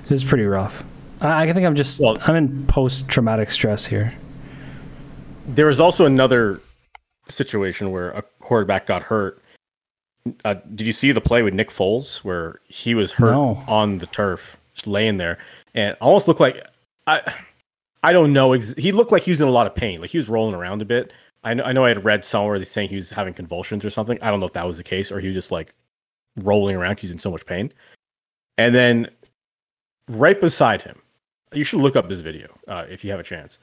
It was pretty rough. I, I think I'm just well, I'm in post traumatic stress here. There was also another situation where a quarterback got hurt. Uh, did you see the play with Nick Foles where he was hurt no. on the turf, just laying there, and almost looked like I, I don't know. He looked like he was in a lot of pain, like he was rolling around a bit. I know, I know I had read somewhere they saying he was having convulsions or something. I don't know if that was the case or he was just like rolling around because he's in so much pain. And then right beside him, you should look up this video uh, if you have a chance.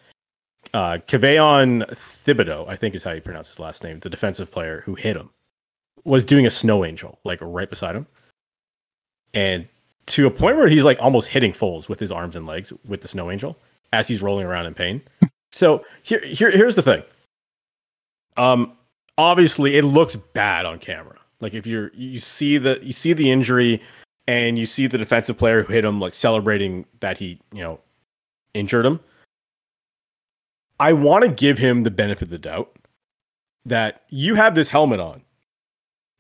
Uh, Kayvon Thibodeaux, I think is how you pronounce his last name, the defensive player who hit him, was doing a snow angel like right beside him, and to a point where he's like almost hitting Foles with his arms and legs with the snow angel as he's rolling around in pain. so here, here, here's the thing. Um, obviously, it looks bad on camera. Like if you're you see the you see the injury and you see the defensive player who hit him like celebrating that he you know injured him. I want to give him the benefit of the doubt that you have this helmet on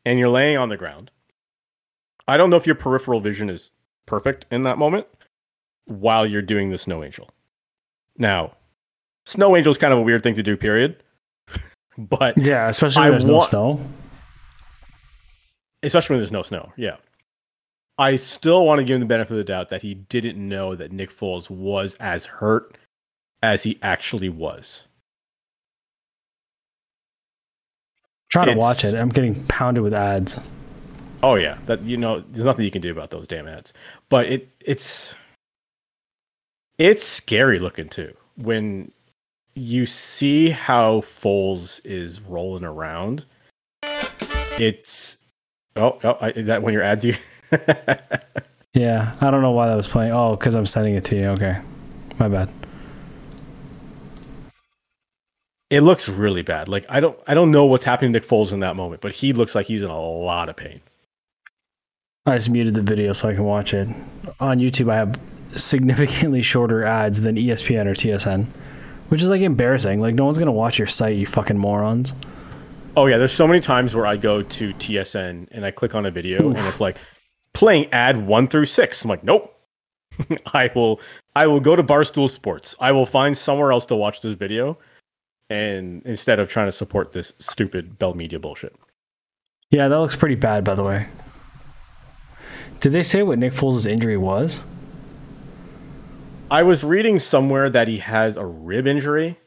and you're laying on the ground. I don't know if your peripheral vision is perfect in that moment while you're doing the snow angel. Now, snow angel is kind of a weird thing to do, period. but yeah, especially when there's no snow. Especially when there's no snow. Yeah. I still want to give him the benefit of the doubt that he didn't know that Nick Foles was as hurt as he actually was. Try to watch it. I'm getting pounded with ads. Oh yeah, that you know, there's nothing you can do about those damn ads. But it it's it's scary looking too when you see how Foles is rolling around. It's oh, oh I, that when your ads you. yeah, I don't know why that was playing. Oh, because I'm sending it to you. Okay, my bad. It looks really bad. Like I don't, I don't know what's happening to Nick Foles in that moment, but he looks like he's in a lot of pain. I just muted the video so I can watch it. On YouTube, I have significantly shorter ads than ESPN or TSN, which is like embarrassing. Like no one's gonna watch your site, you fucking morons. Oh yeah, there's so many times where I go to TSN and I click on a video Oof. and it's like playing ad one through six. I'm like, nope. I will I will go to Barstool Sports. I will find somewhere else to watch this video and instead of trying to support this stupid Bell Media bullshit. Yeah, that looks pretty bad by the way. Did they say what Nick Foles' injury was? I was reading somewhere that he has a rib injury,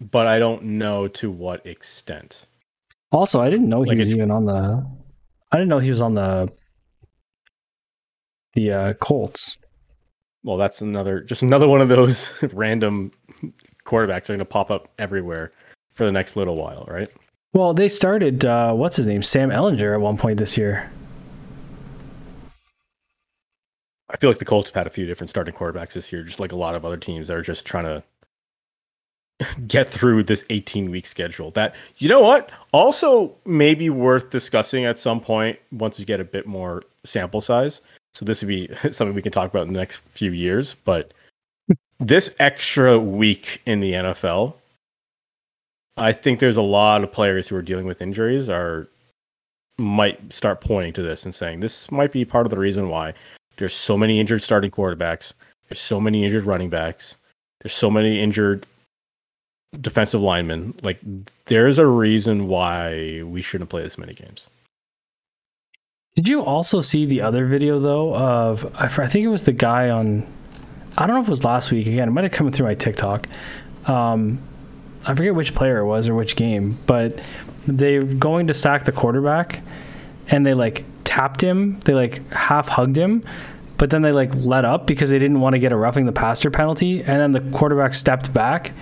but I don't know to what extent. Also, I didn't know like he was even on the. I didn't know he was on the. The uh, Colts. Well, that's another, just another one of those random quarterbacks are going to pop up everywhere for the next little while, right? Well, they started. Uh, what's his name? Sam Ehlinger, at one point this year. I feel like the Colts have had a few different starting quarterbacks this year, just like a lot of other teams that are just trying to get through this 18 week schedule. That you know what? Also maybe worth discussing at some point once we get a bit more sample size. So this would be something we can talk about in the next few years, but this extra week in the NFL I think there's a lot of players who are dealing with injuries are might start pointing to this and saying this might be part of the reason why there's so many injured starting quarterbacks, there's so many injured running backs, there's so many injured defensive linemen. Like there's a reason why we shouldn't play this many games. Did you also see the other video though of I think it was the guy on I don't know if it was last week again. It might have come through my TikTok. Um, I forget which player it was or which game, but they going to sack the quarterback, and they like tapped him. They like half hugged him, but then they like let up because they didn't want to get a roughing the passer penalty. And then the quarterback stepped back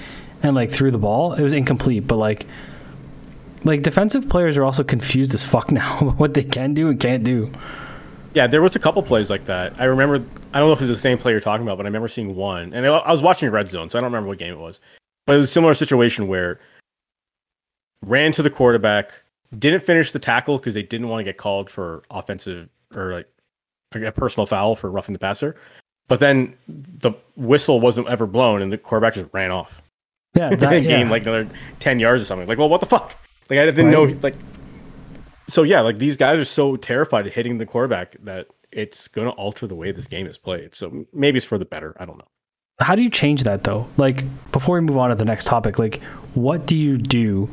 and like threw the ball. It was incomplete, but like like defensive players are also confused as fuck now what they can do and can't do. Yeah, there was a couple plays like that. I remember. I don't know if it's the same play you're talking about, but I remember seeing one, and I was watching Red Zone, so I don't remember what game it was. But it was a similar situation where ran to the quarterback, didn't finish the tackle because they didn't want to get called for offensive or like a personal foul for roughing the passer. But then the whistle wasn't ever blown, and the quarterback just ran off. Yeah, that, gained yeah. like another ten yards or something. Like, well, what the fuck? Like, I didn't right. know. Like, so yeah, like these guys are so terrified of hitting the quarterback that it's going to alter the way this game is played. So maybe it's for the better. I don't know. How do you change that though? Like before we move on to the next topic, like what do you do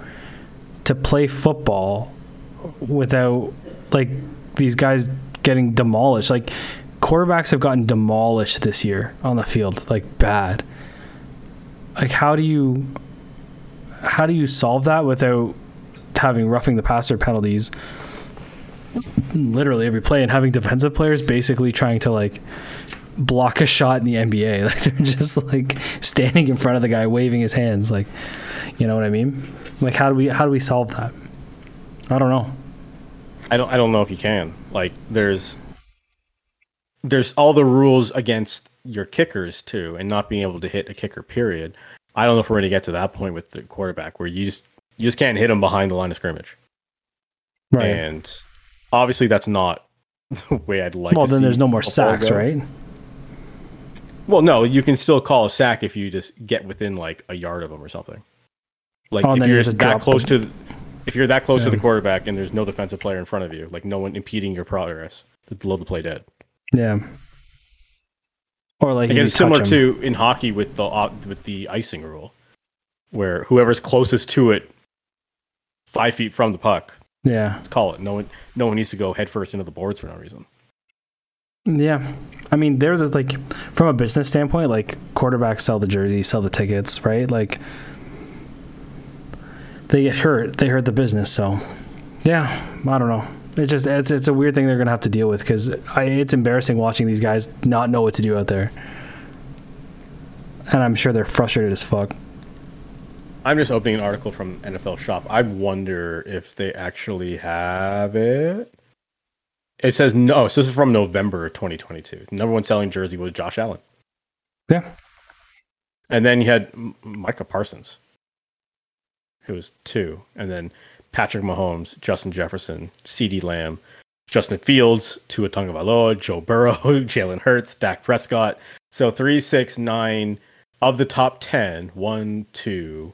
to play football without like these guys getting demolished? Like quarterbacks have gotten demolished this year on the field, like bad. Like how do you how do you solve that without having roughing the passer penalties literally every play and having defensive players basically trying to like block a shot in the NBA. Like they're just like standing in front of the guy waving his hands like you know what I mean? Like how do we how do we solve that? I don't know. I don't I don't know if you can. Like there's there's all the rules against your kickers too and not being able to hit a kicker period. I don't know if we're going to get to that point with the quarterback where you just you just can't hit them behind the line of scrimmage. Right. And obviously that's not the way I'd like well, then there's no more sacks, go. right? Well, no, you can still call a sack if you just get within like a yard of them or something. Like oh, if you're that close to, if you're that close yeah. to the quarterback and there's no defensive player in front of you, like no one impeding your progress, below the play dead. Yeah. Or like it's similar to in hockey with the uh, with the icing rule, where whoever's closest to it, five feet from the puck. Yeah. Let's call it. No one, no one needs to go headfirst into the boards for no reason. Yeah. I mean, they're the, like, from a business standpoint, like, quarterbacks sell the jerseys, sell the tickets, right? Like, they get hurt. They hurt the business. So, yeah, I don't know. It's just, it's, it's a weird thing they're going to have to deal with because it's embarrassing watching these guys not know what to do out there. And I'm sure they're frustrated as fuck. I'm just opening an article from NFL Shop. I wonder if they actually have it. It says no. So this is from November 2022. number one selling jersey was Josh Allen. Yeah. And then you had Micah Parsons, who was two, and then Patrick Mahomes, Justin Jefferson, CeeDee Lamb, Justin Fields, Tua Tagovailoa, Joe Burrow, Jalen Hurts, Dak Prescott. So three, six, nine of the top ten. One, two,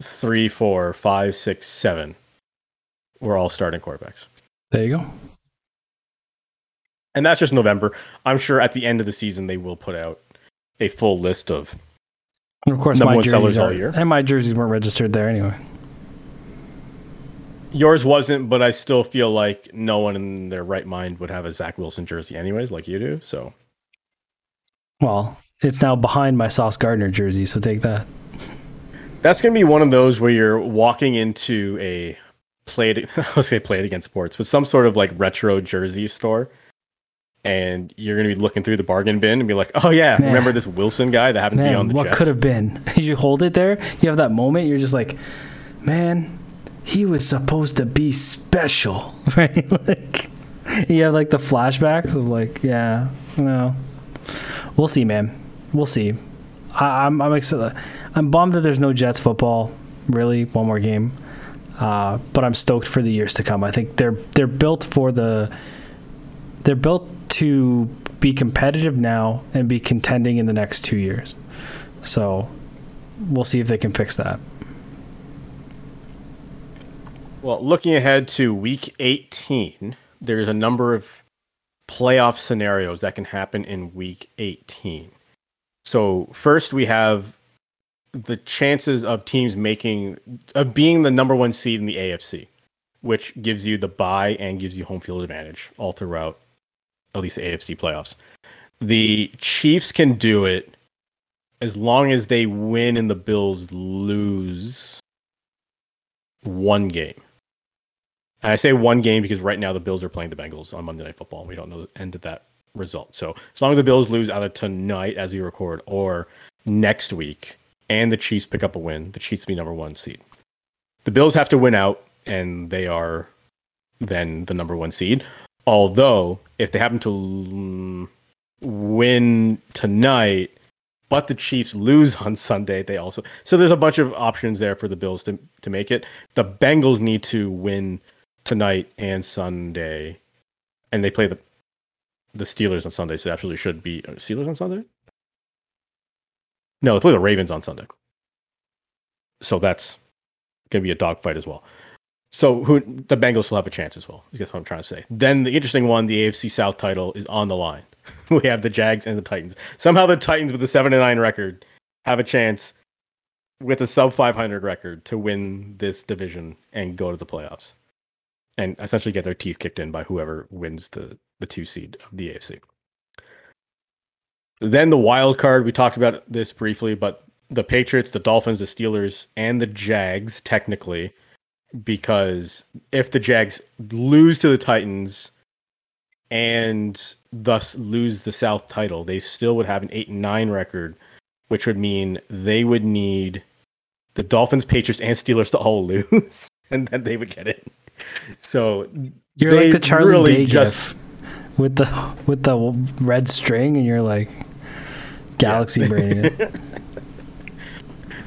three, four, five, six, seven. We're all starting quarterbacks. There you go and that's just November. I'm sure at the end of the season they will put out a full list of. And of course, number my one sellers are, all year, and my jerseys weren't registered there anyway. Yours wasn't, but I still feel like no one in their right mind would have a Zach Wilson jersey, anyways, like you do. So, well, it's now behind my Sauce Gardner jersey, so take that. That's gonna be one of those where you're walking into a played. I'll say played against sports, but some sort of like retro jersey store and you're going to be looking through the bargain bin and be like, "Oh yeah, Man. remember this Wilson guy that happened Man, to be on the what Jets?" could have been? you hold it there. You have that moment. You're just like, "Man, he was supposed to be special," right? like you have like the flashbacks of like, yeah, no, we'll see, man. We'll see. I, I'm I'm excited. I'm bummed that there's no Jets football. Really, one more game. Uh, but I'm stoked for the years to come. I think they're they're built for the they're built to be competitive now and be contending in the next two years. So we'll see if they can fix that. Well, looking ahead to week 18, there's a number of playoff scenarios that can happen in week 18. So, first we have the chances of teams making of being the number 1 seed in the AFC, which gives you the bye and gives you home field advantage all throughout at least the AFC playoffs. The Chiefs can do it as long as they win and the Bills lose one game. And I say one game because right now the Bills are playing the Bengals on Monday Night Football. We don't know the end of that result. So as long as the Bills lose either tonight as we record or next week and the Chiefs pick up a win, the Chiefs be number one seed. The Bills have to win out and they are then the number one seed. Although if they happen to win tonight, but the Chiefs lose on Sunday, they also so there's a bunch of options there for the Bills to to make it. The Bengals need to win tonight and Sunday, and they play the the Steelers on Sunday, so absolutely should be uh, Steelers on Sunday. No, they play the Ravens on Sunday, so that's gonna be a dogfight as well. So who the Bengals will have a chance as well. Guess what I'm trying to say. Then the interesting one, the AFC South title, is on the line. we have the Jags and the Titans. Somehow the Titans with a seven and nine record have a chance with a sub 500 record to win this division and go to the playoffs, and essentially get their teeth kicked in by whoever wins the the two seed of the AFC. Then the wild card. We talked about this briefly, but the Patriots, the Dolphins, the Steelers, and the Jags technically because if the Jags lose to the Titans and thus lose the South title, they still would have an 8 and 9 record, which would mean they would need the Dolphins, Patriots, and Steelers to all lose, and then they would get it. So you're like the Charlie really Day just with the with the red string, and you're like galaxy yeah. brain.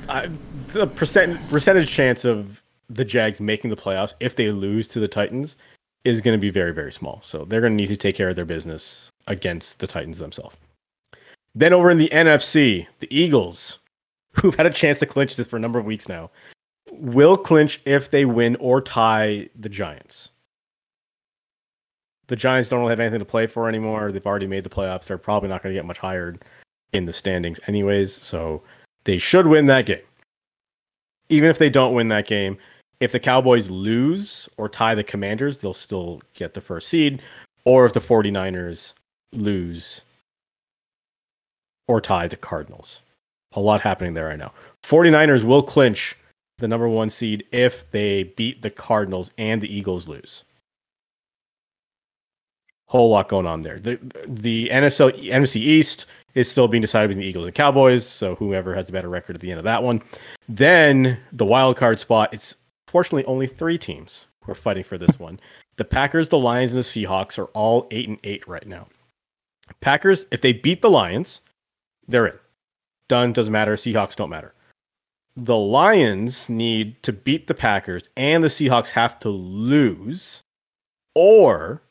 the percent percentage chance of the Jags making the playoffs if they lose to the Titans is going to be very, very small. So they're going to need to take care of their business against the Titans themselves. Then over in the NFC, the Eagles, who've had a chance to clinch this for a number of weeks now, will clinch if they win or tie the Giants. The Giants don't really have anything to play for anymore. They've already made the playoffs. They're probably not going to get much higher in the standings, anyways. So they should win that game. Even if they don't win that game, if the Cowboys lose or tie the Commanders, they'll still get the first seed. Or if the 49ers lose or tie the Cardinals. A lot happening there right now. 49ers will clinch the number one seed if they beat the Cardinals and the Eagles lose. Whole lot going on there. The the NSL NFC East is still being decided between the Eagles and Cowboys, so whoever has the better record at the end of that one. Then the wild card spot, it's Fortunately, only three teams who are fighting for this one. The Packers, the Lions, and the Seahawks are all eight and eight right now. Packers, if they beat the Lions, they're in. Done. Doesn't matter. Seahawks don't matter. The Lions need to beat the Packers, and the Seahawks have to lose, or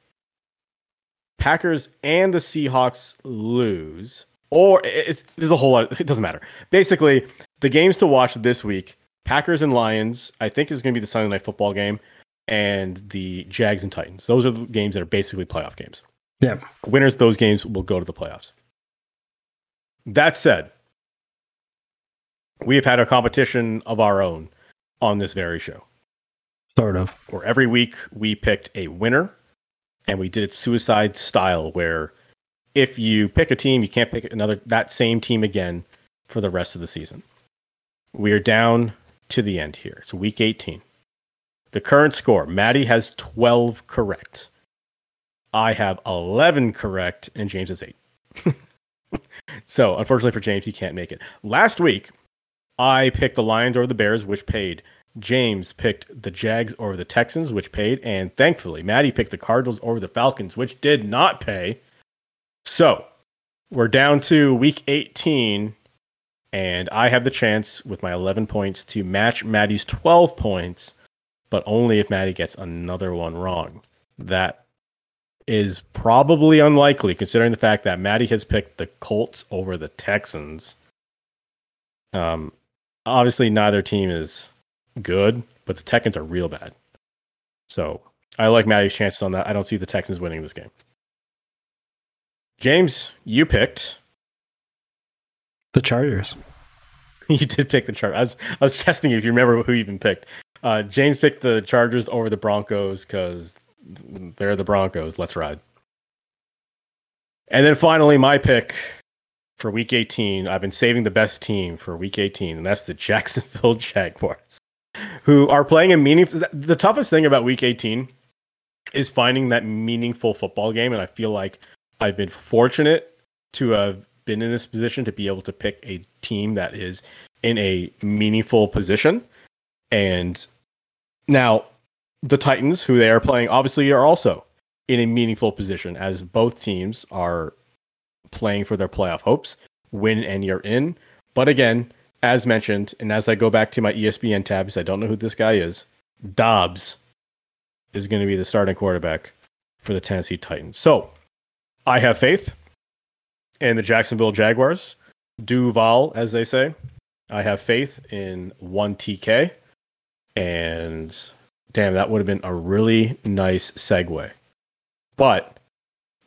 Packers and the Seahawks lose, or it's there's a whole lot. It doesn't matter. Basically, the games to watch this week Packers and Lions, I think is going to be the Sunday night football game, and the Jags and Titans. Those are the games that are basically playoff games. Yeah. Winners of those games will go to the playoffs. That said, we have had a competition of our own on this very show. Sort of. Where every week we picked a winner and we did it suicide style where if you pick a team, you can't pick another that same team again for the rest of the season. We are down to the end here. It's week 18. The current score Maddie has 12 correct. I have 11 correct, and James has 8. so, unfortunately for James, he can't make it. Last week, I picked the Lions over the Bears, which paid. James picked the Jags over the Texans, which paid. And thankfully, Maddie picked the Cardinals over the Falcons, which did not pay. So, we're down to week 18 And I have the chance with my 11 points to match Maddie's 12 points, but only if Maddie gets another one wrong. That is probably unlikely considering the fact that Maddie has picked the Colts over the Texans. Um, obviously, neither team is good, but the Texans are real bad. So I like Maddie's chances on that. I don't see the Texans winning this game. James, you picked the Chargers. you did pick the Chargers. I was, I was testing you if you remember who you even picked. Uh, James picked the Chargers over the Broncos because they're the Broncos. Let's ride. And then finally, my pick for Week 18. I've been saving the best team for Week 18, and that's the Jacksonville Jaguars, who are playing a meaningful. The toughest thing about Week 18 is finding that meaningful football game, and I feel like I've been fortunate to have been in this position to be able to pick a team that is in a meaningful position. And now the Titans, who they are playing, obviously are also in a meaningful position as both teams are playing for their playoff hopes. Win and you're in. But again, as mentioned, and as I go back to my ESPN tabs, I don't know who this guy is. Dobbs is going to be the starting quarterback for the Tennessee Titans. So I have faith in the Jacksonville Jaguars. Duval, as they say. I have faith in one TK. And damn, that would have been a really nice segue. But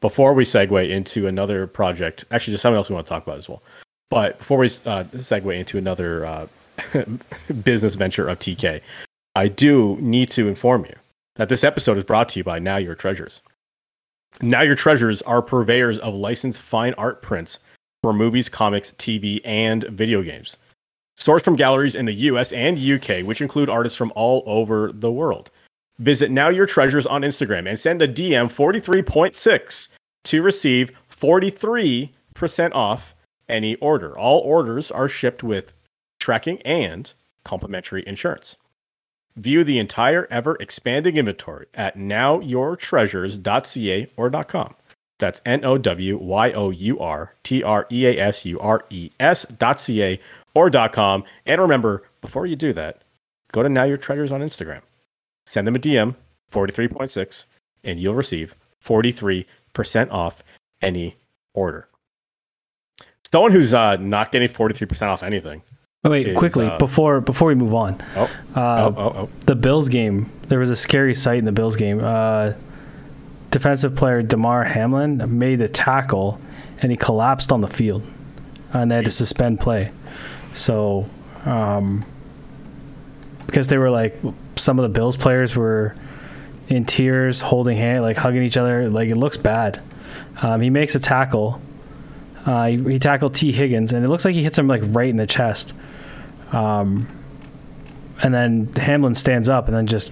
before we segue into another project, actually, there's something else we want to talk about as well. But before we uh, segue into another uh, business venture of TK, I do need to inform you that this episode is brought to you by Now Your Treasures. Now Your Treasures are purveyors of licensed fine art prints for movies, comics, TV, and video games. Sourced from galleries in the US and UK, which include artists from all over the world. Visit Now Your Treasures on Instagram and send a DM 43.6 to receive 43% off any order. All orders are shipped with tracking and complimentary insurance. View the entire ever expanding inventory at nowyourtreasures.ca or .com. That's N O W Y O U R T R E A S U R E S dot .ca or .com. And remember, before you do that, go to Now Your Treasures on Instagram. Send them a DM, 43.6, and you'll receive 43% off any order. Someone who's uh, not getting 43% off anything Oh, wait, is, quickly uh, before before we move on. Oh, uh, oh, oh, oh, The Bills game. There was a scary sight in the Bills game. Uh, defensive player Damar Hamlin made a tackle, and he collapsed on the field, and they had to suspend play. So, um, because they were like some of the Bills players were in tears, holding hand, like hugging each other. Like it looks bad. Um, he makes a tackle. Uh, he, he, tackled Tee Higgins, and it looks like he hits him like right in the chest. Um, and then Hamlin stands up and then just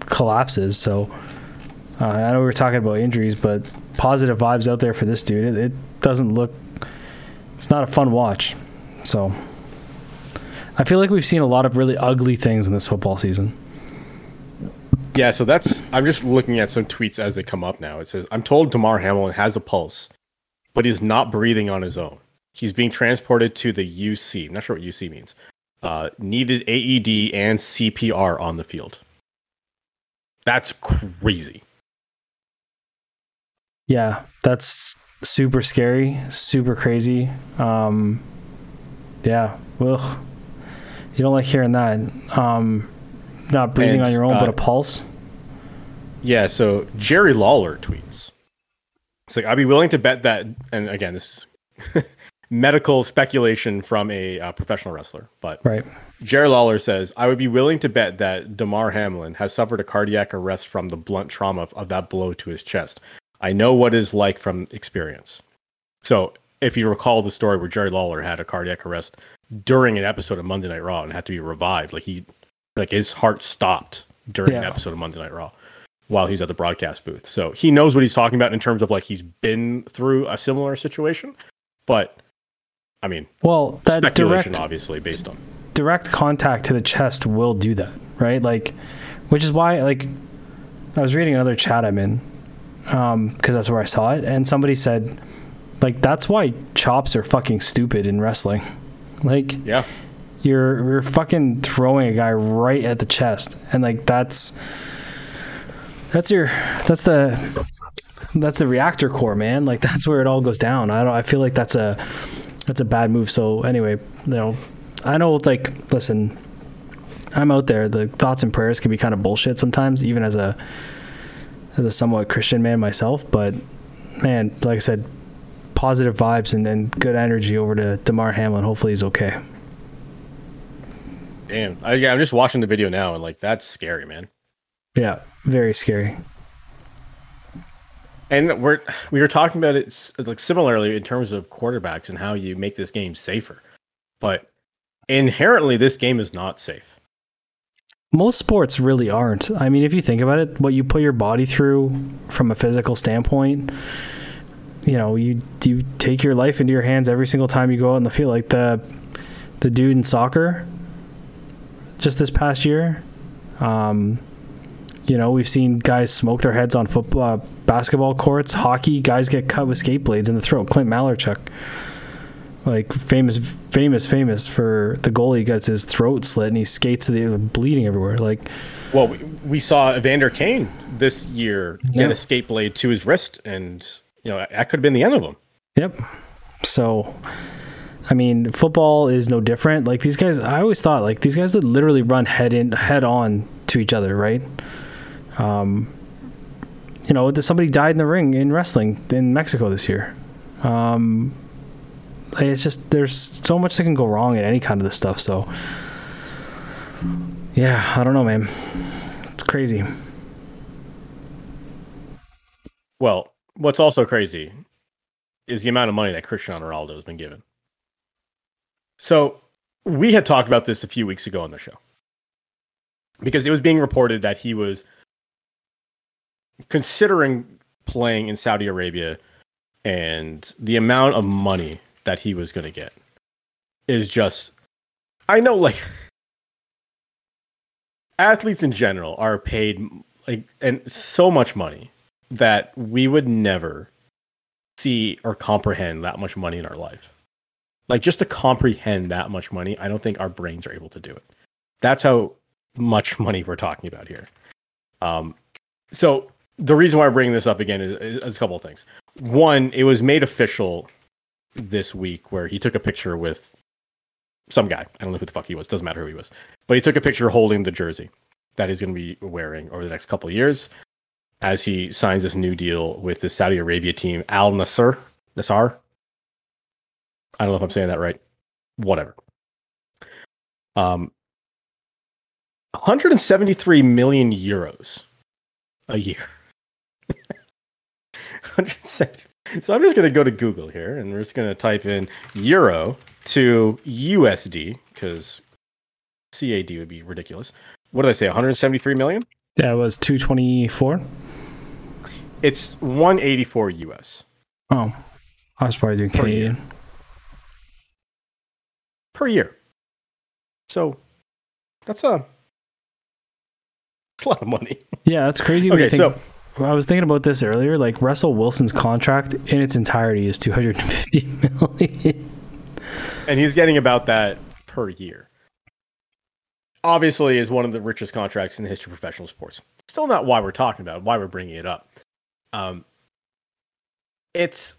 collapses. So uh, I know we were talking about injuries, but positive vibes out there for this dude. It, it doesn't look. It's not a fun watch. So I feel like we've seen a lot of really ugly things in this football season. Yeah, so that's. I'm just looking at some tweets as they come up now. It says, "I'm told Damar Hamlin has a pulse, but he's not breathing on his own. He's being transported to the UC. I'm not sure what UC means uh, needed AED and CPR on the field. That's crazy. Yeah, that's super scary, super crazy. Um, yeah, well, You don't like hearing that. Um, not breathing and, on your own, uh, but a pulse. Yeah, so Jerry Lawler tweets. It's like, I'd be willing to bet that, and again, this is medical speculation from a uh, professional wrestler, but right. Jerry Lawler says, I would be willing to bet that Damar Hamlin has suffered a cardiac arrest from the blunt trauma of, of that blow to his chest. I know what it is like from experience. So, if you recall the story where Jerry Lawler had a cardiac arrest during an episode of Monday Night Raw and had to be revived, like he, like his heart stopped during yeah. an episode of Monday Night Raw while he's at the broadcast booth. So he knows what he's talking about in terms of like he's been through a similar situation, but I mean, well, that speculation direct, obviously based on direct contact to the chest will do that, right? Like, which is why, like, I was reading another chat I'm in, um, because that's where I saw it, and somebody said, like, that's why chops are fucking stupid in wrestling. Like, Yeah. you're you're fucking throwing a guy right at the chest, and like that's that's your that's the that's the reactor core, man. Like that's where it all goes down. I don't. I feel like that's a that's a bad move. So anyway, you know, I know. Like, listen, I'm out there. The thoughts and prayers can be kind of bullshit sometimes, even as a as a somewhat Christian man myself. But man, like I said, positive vibes and, and good energy over to Damar Hamlin. Hopefully he's okay. Damn. I, yeah, I'm just watching the video now and like that's scary, man. Yeah, very scary. And we're we were talking about it like similarly in terms of quarterbacks and how you make this game safer. But inherently this game is not safe. Most sports really aren't. I mean, if you think about it, what you put your body through from a physical standpoint, you know, you you take your life into your hands every single time you go out in the field. Like the the dude in soccer, just this past year, um, you know, we've seen guys smoke their heads on football, uh, basketball courts, hockey. Guys get cut with skate blades in the throat. Clint Malarchuk, like famous, famous, famous for the goalie gets his throat slit and he skates to the bleeding everywhere. Like, Well, we, we saw Evander Kane this year get a skate blade to his wrist and you know, that could have been the end of him. Yep. So, I mean, football is no different. Like these guys, I always thought like these guys that literally run head in, head on to each other, right? Um, you know, somebody died in the ring in wrestling in Mexico this year. Um, it's just there's so much that can go wrong in any kind of this stuff. So, yeah, I don't know, man. It's crazy. Well, what's also crazy is the amount of money that Cristiano Ronaldo has been given. So we had talked about this a few weeks ago on the show because it was being reported that he was considering playing in Saudi Arabia and the amount of money that he was going to get is just I know like athletes in general are paid like and so much money that we would never see or comprehend that much money in our life. Like just to comprehend that much money, I don't think our brains are able to do it. That's how much money we're talking about here. Um, so the reason why I'm bringing this up again is, is a couple of things. One, it was made official this week where he took a picture with some guy. I don't know who the fuck he was. Doesn't matter who he was, but he took a picture holding the jersey that he's going to be wearing over the next couple of years as he signs this new deal with the Saudi Arabia team, Al Nasser. Nassar. I don't know if I'm saying that right. Whatever. Um, 173 million euros a year. 170 so I'm just going to go to Google here and we're just going to type in euro to USD because CAD would be ridiculous. What did I say? 173 million? That was two twenty four. It's 184 US Oh, I was probably doing Per year. Canadian. per year. So that's a, that's a lot of money. Yeah, that's crazy. Okay, think- so I was thinking about this earlier. Like Russell Wilson's contract in its entirety is 250 million. and he's getting about that per year. Obviously, is one of the richest contracts in the history of professional sports. Still not why we're talking about it, why we're bringing it up. Um, it's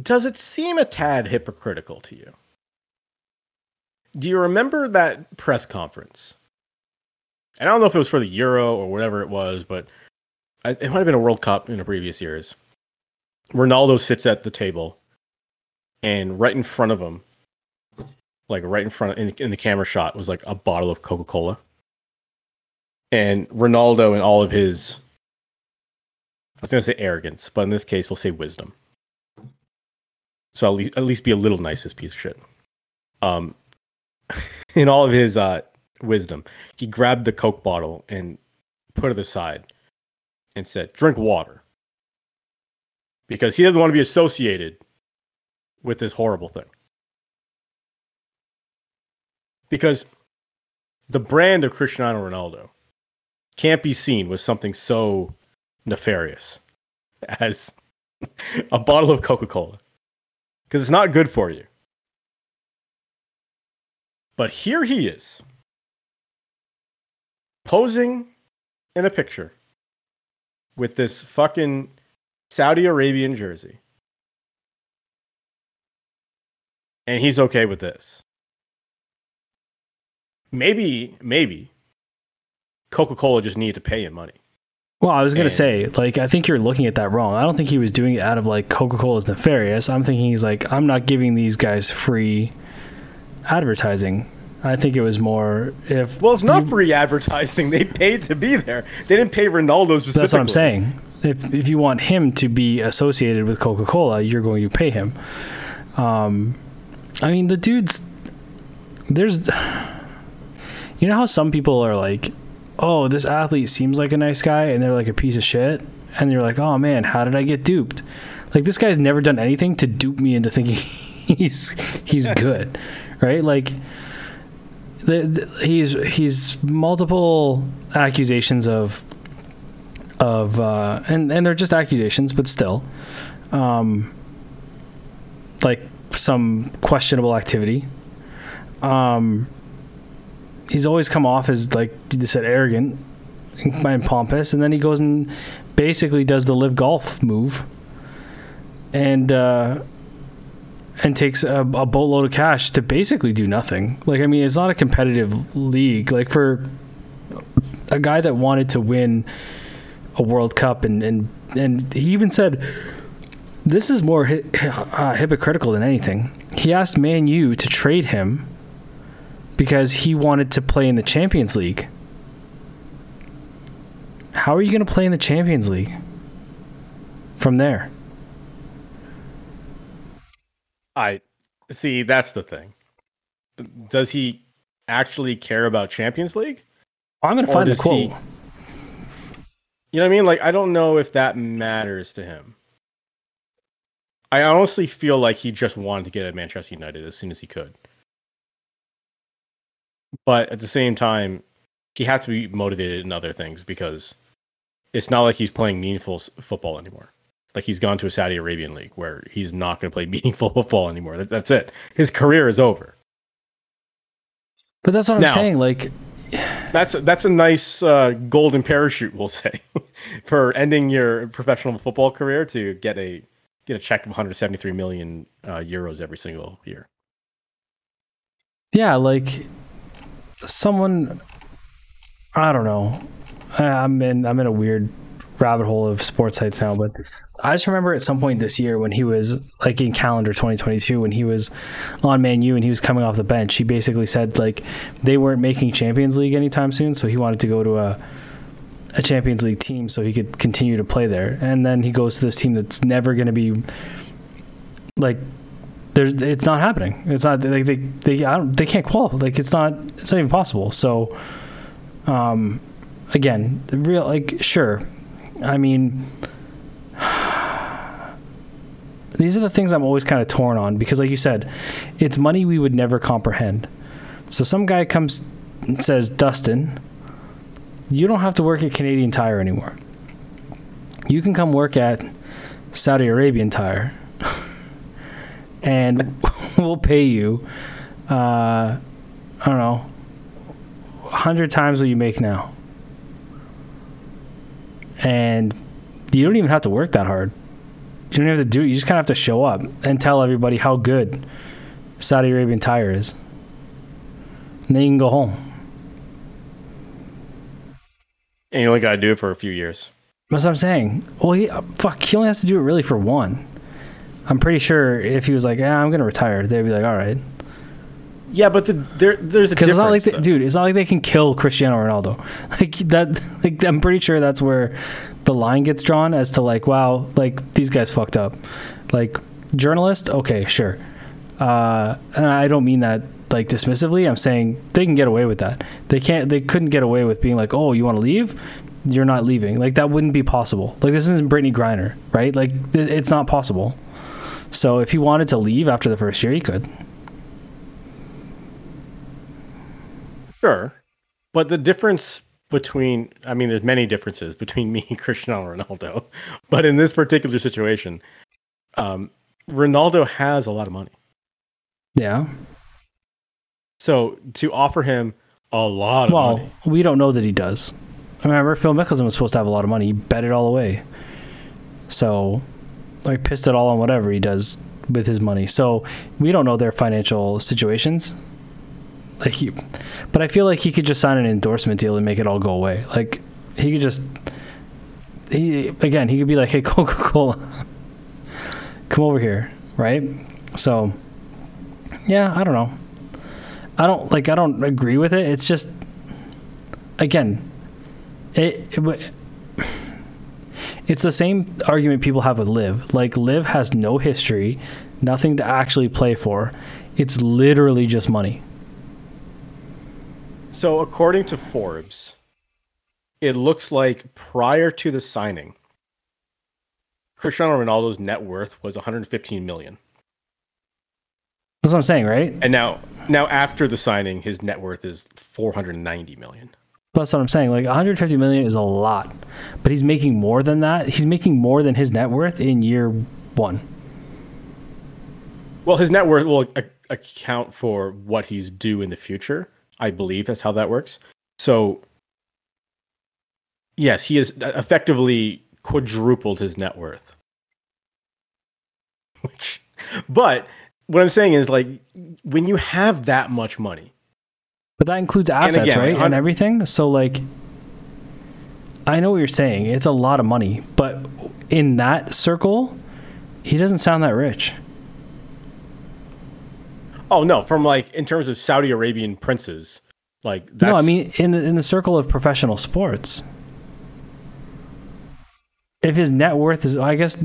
does it seem a tad hypocritical to you? Do you remember that press conference? And I don't know if it was for the Euro or whatever it was, but it might have been a World Cup in the previous years. Ronaldo sits at the table, and right in front of him, like right in front of, in, in the camera shot, was like a bottle of Coca Cola. And Ronaldo, and all of his, I was going to say arrogance, but in this case, we'll say wisdom. So at least, at least be a little nice, this piece of shit. Um, in all of his uh, wisdom, he grabbed the Coke bottle and put it aside and said, "Drink water," because he doesn't want to be associated with this horrible thing. Because the brand of Cristiano Ronaldo can't be seen with something so nefarious as a bottle of Coca Cola. Because it's not good for you. But here he is, posing in a picture with this fucking Saudi Arabian jersey. And he's okay with this. Maybe, maybe Coca Cola just needed to pay him money. Well, I was gonna And- say, like, I think you're looking at that wrong. I don't think he was doing it out of like Coca Cola's nefarious. I'm thinking he's like, I'm not giving these guys free advertising. I think it was more if Well, it's not free advertising. They paid to be there. They didn't pay Ronaldo specifically. that's what I'm saying. If if you want him to be associated with Coca Cola, you're going to pay him. Um, I mean, the dude's there's, you know how some people are like, oh, this athlete seems like a nice guy, and they're like a piece of shit, and you're like, oh man, how did I get duped? Like this guy's never done anything to dupe me into thinking he's he's good, right? Like. The, the, he's he's multiple accusations of of uh, and and they're just accusations, but still, um, like some questionable activity. Um, he's always come off as like you said, arrogant and pompous, and then he goes and basically does the live golf move, and uh, and takes a, a boatload of cash to basically do nothing. Like I mean, it's not a competitive league. Like for a guy that wanted to win a World Cup, and and and he even said this is more hi- uh, hypocritical than anything. He asked Man U to trade him because he wanted to play in the Champions League. How are you going to play in the Champions League from there? I see. That's the thing. Does he actually care about Champions League? I'm going to Or find the does he- You know what I mean? Like, I don't know if that matters to him. I honestly feel like he just wanted to get at Manchester United as soon as he could. But at the same time, he had to be motivated in other things because it's not like he's playing meaningful s- football anymore. Like he's gone to a Saudi Arabian league where he's not going to play meaningful football anymore. That, that's it. His career is over. But that's what I'm saying. Like, That's that's a nice uh, golden parachute, we'll say, for ending your professional football career to get a get a check of 173 million uh, euros every single year. yeah, like someone. I don't know. I'm in. I'm in a weird rabbit hole of sports sites now, but I just remember at some point this year when he was like in calendar 2022 when he was on Man U and he was coming off the bench. He basically said like they weren't making Champions League anytime soon, so he wanted to go to a a Champions League team so he could continue to play there. And then he goes to this team that's never going to be like there's it's not happening. It's not like they they they can't qualify. Like it's not it's not even possible. So um again, real like sure. I mean these are the things I'm always kind of torn on because like you said, it's money we would never comprehend. So some guy comes and says, "Dustin, you don't have to work at Canadian Tire anymore. You can come work at Saudi Arabian Tire." and we'll pay you uh, I don't know hundred times what you make now. And you don't even have to work that hard. You don't have to do it. You just kind of have to show up and tell everybody how good Saudi Arabian Tire is. And then you can go home. And you only got to do it for a few years. That's what I'm saying. Well, he fuck. He only has to do it really for one. I'm pretty sure if he was like, "Yeah, I'm gonna retire," they'd be like, "All right." Yeah, but the, there there's a Because it's not like, they, dude, it's not like they can kill Cristiano Ronaldo. Like that. Like I'm pretty sure that's where the line gets drawn as to like, wow, like these guys fucked up. Like journalist, okay, sure. Uh, and I don't mean that like dismissively. I'm saying they can get away with that. They can't. They couldn't get away with being like, oh, you want to leave? You're not leaving. Like that wouldn't be possible. Like this isn't Brittney Griner, right? Like th- it's not possible. So if he wanted to leave after the first year, he could. Sure. But the difference between, I mean, there's many differences between me and Cristiano Ronaldo. But in this particular situation, um, Ronaldo has a lot of money. Yeah. So to offer him a lot of Well, money. we don't know that he does. I remember Phil Mickelson was supposed to have a lot of money. He bet it all away. So, like, pissed it all on whatever he does with his money. So, we don't know their financial situations. Like, he, but I feel like he could just sign an endorsement deal and make it all go away. Like, he could just, he again, he could be like, "Hey, Coca Cola, come over here," right? So, yeah, I don't know. I don't like. I don't agree with it. It's just, again, it, it it's the same argument people have with Live. Like Live has no history, nothing to actually play for. It's literally just money. So according to Forbes, it looks like prior to the signing, Cristiano Ronaldo's net worth was 115 million. That's what I'm saying, right? And now now after the signing, his net worth is 490 million. That's what I'm saying. Like 150 million is a lot, but he's making more than that. He's making more than his net worth in year one. Well, his net worth will account for what he's due in the future. I believe that's how that works. So, yes, he has effectively quadrupled his net worth. Which, but what I'm saying is, like, when you have that much money, But that includes assets, again, right? hun- And everything. So like I know what you're saying. It's a lot of money, but in that circle, he doesn't sound that rich. Oh no, from like in terms of Saudi Arabian princes, like that's, no, I mean in the, in the circle of professional sports. If his net worth is, I guess,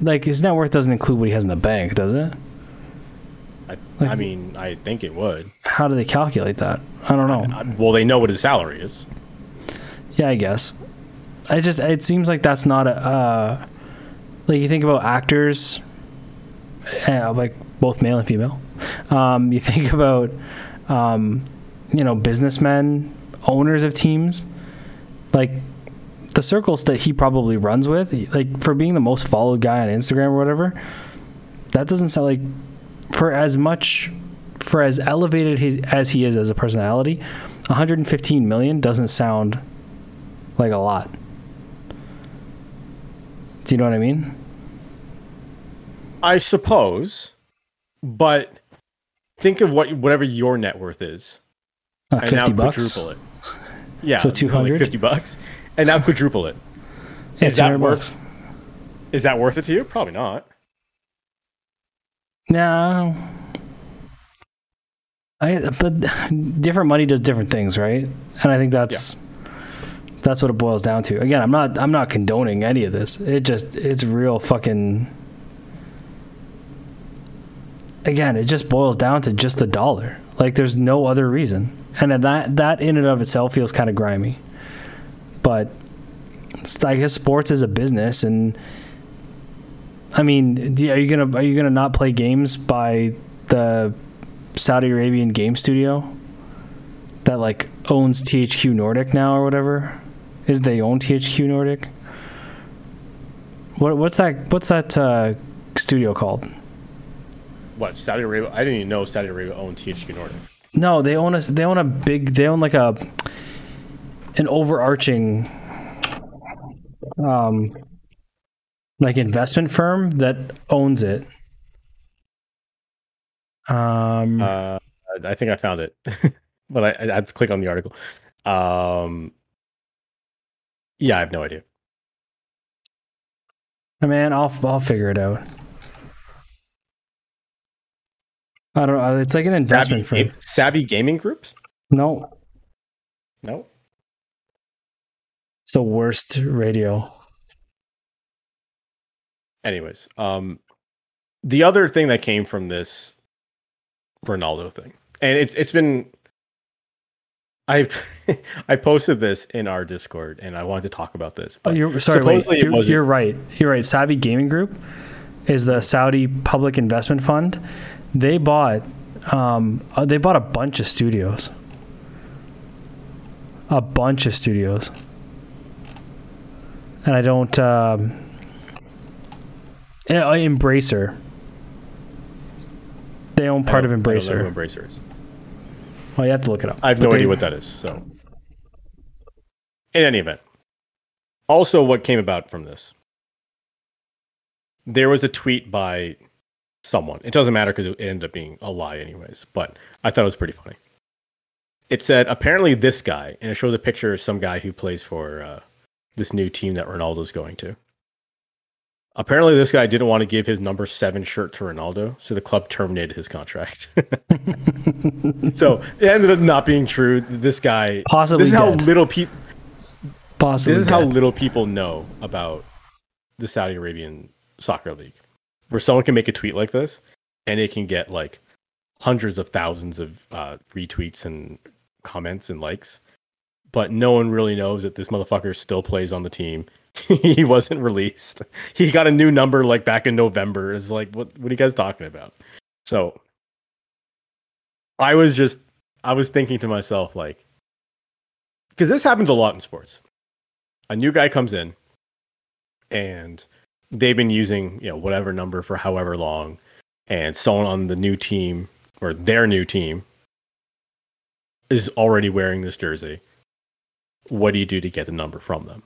like his net worth doesn't include what he has in the bank, does it? I, I mean, I think it would. How do they calculate that? I don't know. Uh, Well, they know what his salary is. Yeah, I guess. I just it seems like that's not a uh, like you think about actors, uh, like both male and female. Um, you think about um, you know businessmen, owners of teams, like the circles that he probably runs with. Like for being the most followed guy on Instagram or whatever, that doesn't sound like for as much for as elevated he, as he is as a personality. 115 million doesn't sound like a lot. Do you know what I mean? I suppose, but think of what whatever your net worth is, Uh, and 50 now bucks. quadruple it. Yeah, So like fifty bucks, and now quadruple it. Yeah, Is that worth? bucks. Is that worth it to you? Probably not. No. I but different money does different things, right? And I think that's that's what it boils down to. Again, I'm not I'm not condoning any of this. It just it's real fucking Again, it just boils down to just the dollar. Like there's no other reason. And that that in and of itself feels kind of grimy. But I guess sports is a business and I mean, are you gonna are you gonna not play games by the Saudi Arabian game studio that like owns THQ Nordic now or whatever? Is they own THQ Nordic? What what's that what's that uh, studio called? What Saudi Arabia? I didn't even know Saudi Arabia owned THQ Nordic. No, they own a they own a big they own like a an overarching um like investment firm that owns it. Um Uh, I think I found it, but I, I had to click on the article. Um, yeah, I have no idea. man, I'll I'll figure it out. I don't know. It's like an investment Savvy, firm. Savvy Gaming Groups? No, No. it's the worst radio. Anyways, um, the other thing that came from this Ronaldo thing, and it's it's been, I I posted this in our Discord, and I wanted to talk about this. Oh, But you're sorry. Wait, you're, you're right. You're right. Savvy Gaming Group is the Saudi public investment fund. They bought um, uh, they bought a bunch of studios. A bunch of studios. And I don't um, yeah, uh, Embracer. They own part of don't- I don't know Embracer. who Embracer is. Oh, you have to look it up. I have But no they- idea what that is. So, in any event, also what came about from this, there was a tweet by someone. It doesn't matter because it ended up being a lie, anyways. But I thought it was pretty funny. It said apparently this guy, and it shows a picture of some guy who plays for uh, this new team that Ronaldo's going to. Apparently, this guy didn't want to give his number seven shirt to Ronaldo, so the club terminated his contract. so it ended up not being true. This guy, Possibly this is how little people. Possibly. This is how little people know about the Saudi Arabian soccer league, where someone can make a tweet like this and it can get like hundreds of thousands of uh, retweets and comments and likes, but no one really knows that this motherfucker still plays on the team. he wasn't released. He got a new number like back in November. It's like, what? What are you guys talking about? So, I was just, I was thinking to myself like, because this happens a lot in sports a new guy comes in and they've been using you know whatever number for however long and someone on the new team or their new team is already wearing this jersey what do you do to get the number from them?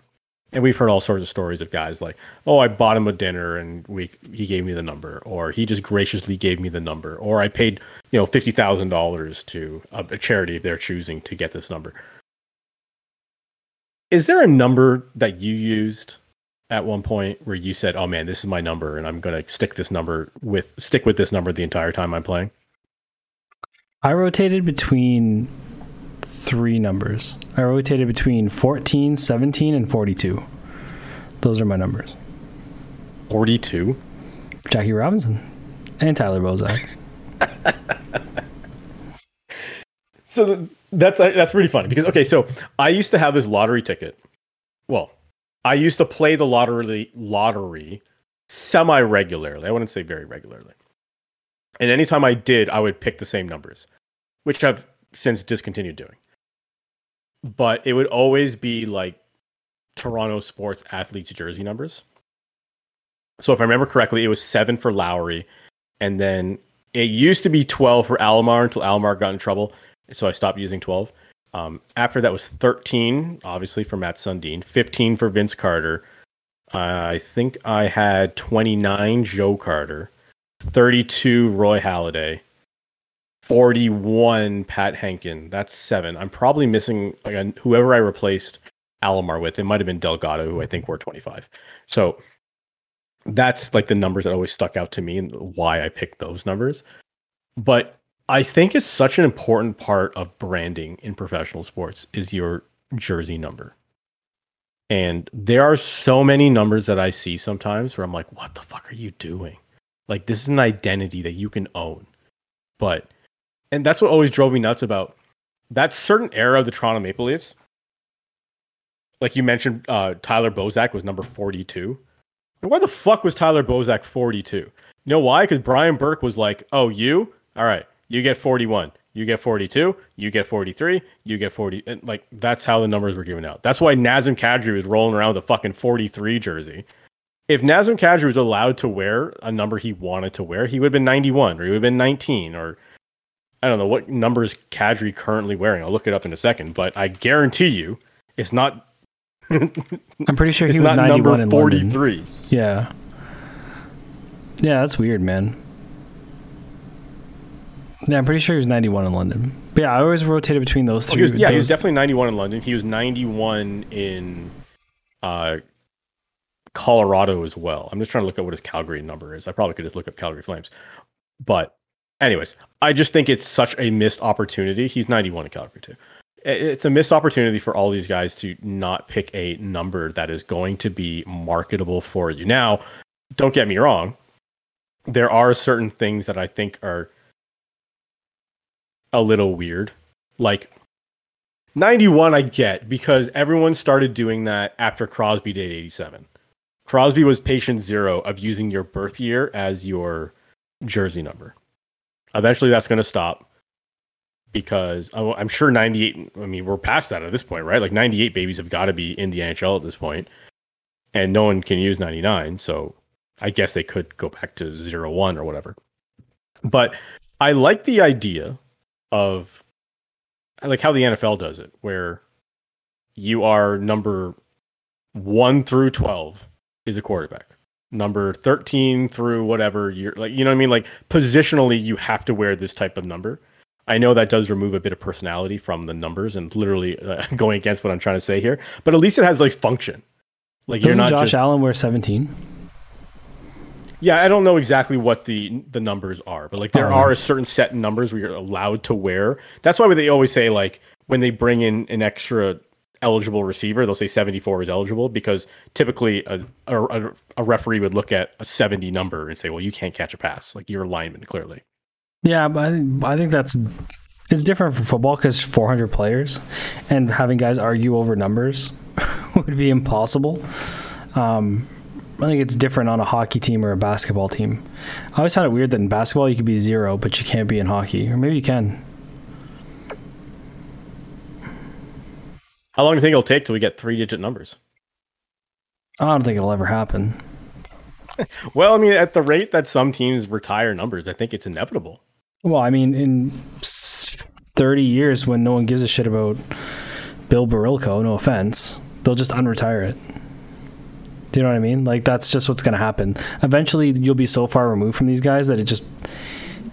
And we've heard all sorts of stories of guys like oh i bought him a dinner and we he gave me the number or he just graciously gave me the number or i paid you know $50000 to a, a charity their choosing to get this number. Is there a number that you used at one point where you said, "Oh man, this is my number, and I'm going to stick this number with stick with this number the entire time I'm playing"? I rotated between three numbers. I rotated between 14, 17, and 42. Those are my numbers. Forty-two. Jackie Robinson and Tyler Bozak. So th- that's that's really funny because okay, so I used to have this lottery ticket. Well, I used to play the lottery lottery semi regularly. I wouldn't say very regularly. And anytime I did, I would pick the same numbers, which I've since discontinued doing. But it would always be like Toronto sports athletes jersey numbers. So if I remember correctly, it was seven for Lowry, and then it used to be twelve for Alomar until Alomar got in trouble so I stopped using 12. Um, after that was 13, obviously for Mats Sundin, 15 for Vince Carter. Uh, I think I had 29 Joe Carter, 32 Roy Halladay, 41 Pat Hentgen. That's seven. I'm probably missing like, whoever I replaced Alomar with. It might have been Delgado, who I think were 25. So that's like the numbers that always stuck out to me and why I picked those numbers. But I think it's such an important part of branding in professional sports is your jersey number. And there are so many numbers that I see sometimes where I'm like, what the fuck are you doing? Like this is an identity that you can own. But and that's what always drove me nuts about that certain era of the Toronto Maple Leafs. Like you mentioned, uh, Tyler Bozak was number 42. And why the fuck was Tyler Bozak 42? You know why? Because Brian Burke was like, oh, you? All right, you get 41. You get 42. You get 43. You get 40. And like, that's how the numbers were given out. That's why Nazem Kadri was rolling around with a fucking 43 jersey. If Nazem Kadri was allowed to wear a number he wanted to wear, he would have been 91 or he would have been 19 or I don't know what numbers Kadri currently wearing. I'll look it up in a second, but I guarantee you it's not I'm pretty sure it's he was not 91 number in 43. Yeah. Yeah, that's weird, man. Yeah, I'm pretty sure he was 91 in London. But yeah, I always rotated between those Oh, three. he was, yeah, he was definitely 91 in London. He was 91 in uh, Colorado as well. I'm just trying to look at what his Calgary number is. I probably could just look up Calgary Flames. But, anyways, I just think it's such a missed opportunity. He's 91 in Calgary, too. It's a missed opportunity for all these guys to not pick a number that is going to be marketable for you. Now, don't get me wrong. There are certain things that I think are a little weird. Like 91 I get because everyone started doing that after Crosby did 87. Crosby was patient zero of using your birth year as your jersey number. Eventually that's going to stop because I- I'm sure 98 I mean we're past that at this point, right? Like 98 babies have got to be in the NHL at this point and no one can use 99, so I guess they could go back to 01 or whatever. But I like the idea of like how the NFL does it, where you are number one through twelve is a quarterback. Number thirteen through whatever you're like, you know what I mean? Like positionally, you have to wear this type of number. I know that does remove a bit of personality from the numbers and literally uh, going against what I'm trying to say here, but at least it has like function. Like Doesn't you're not Josh just, Allen wear 17. Yeah, I don't know exactly what the the numbers are, but like there oh. are a certain set of numbers where you're allowed to wear. That's why they always say like when they bring in an extra eligible receiver, they'll say 74 is eligible because typically a, a, a referee would look at a 70 number and say, well, you can't catch a pass. Like you're a lineman, clearly. Yeah, but I think, I think that's it's different for football because 400 players and having guys argue over numbers would be impossible. Um, I think it's different on a hockey team or a basketball team. I always found it weird that in basketball you could be zero, but you can't be in hockey, or maybe you can. How long do you think it'll take till we get three digit numbers? I don't think it'll ever happen. well, I mean, at the rate that some teams retire numbers, I think it's inevitable. Well, I mean, in 30 years, when no one gives a shit about Bill Barilko, no offense, they'll just unretire it. Do you know what I mean? Like, that's just what's going to happen. Eventually, you'll be so far removed from these guys that it just,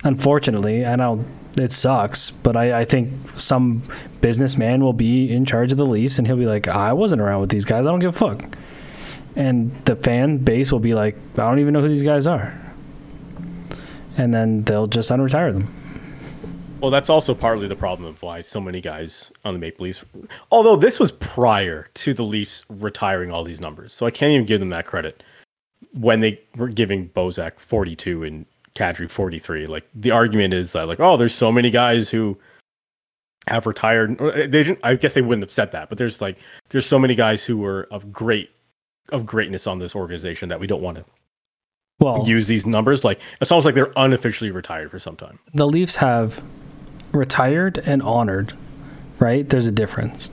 unfortunately, I know it sucks, but I, I think some businessman will be in charge of the Leafs and he'll be like, I wasn't around with these guys. I don't give a fuck. And the fan base will be like, I don't even know who these guys are and then they'll just unretire them. Well, that's also partly the problem of why so many guys on the Maple Leafs. Although this was prior to the Leafs retiring all these numbers, so I can't even give them that credit. When they were giving Bozak 42 and Kadri 43, like the argument is that like, oh, there's so many guys who have retired. They didn't, I guess they wouldn't have said that, but there's like there's so many guys who were of great of greatness on this organization that we don't want to well use these numbers. Like it's almost like they're unofficially retired for some time. The Leafs have retired and honored, right? There's a difference.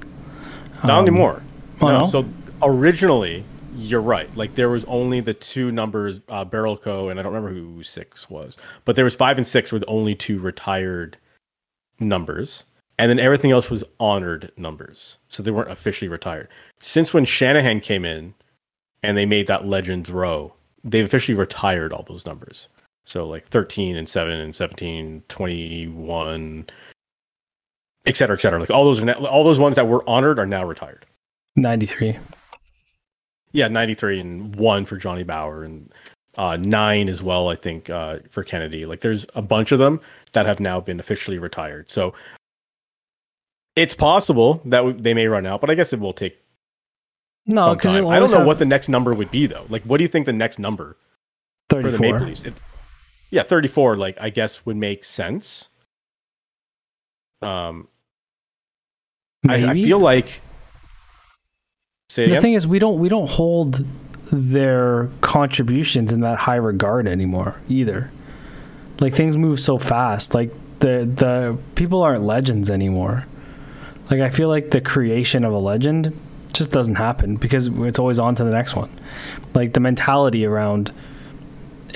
Not um, anymore. Oh, no. no. So originally, you're right. Like there was only the two numbers, uh, Co. and I don't remember who six was, but there was five and six were the only two retired numbers, and then everything else was honored numbers. So they weren't officially retired. Since when Shanahan came in, and they made that Legends row, they've officially retired all those numbers. So like 13 and 7 and 17, 21, et cetera, et cetera. Like all those, are all those ones that were honored are now retired. 93. Yeah, 93 and one for Johnny Bower and uh, nine as well, I think, uh, for Kennedy. Like there's a bunch of them that have now been officially retired. So it's possible that they may run out, but I guess it will take no, because I don't know have... what the next number would be though. Like, what do you think the next number 34. for the Maple Leafs? If, yeah, thirty-four. Like, I guess would make sense. Um, I, I, feel like. Say the again? thing is, we don't we don't hold their contributions in that high regard anymore either. Like things move so fast. Like the the people aren't legends anymore. Like I feel like the creation of a legend just doesn't happen because it's always on to the next one. Like the mentality around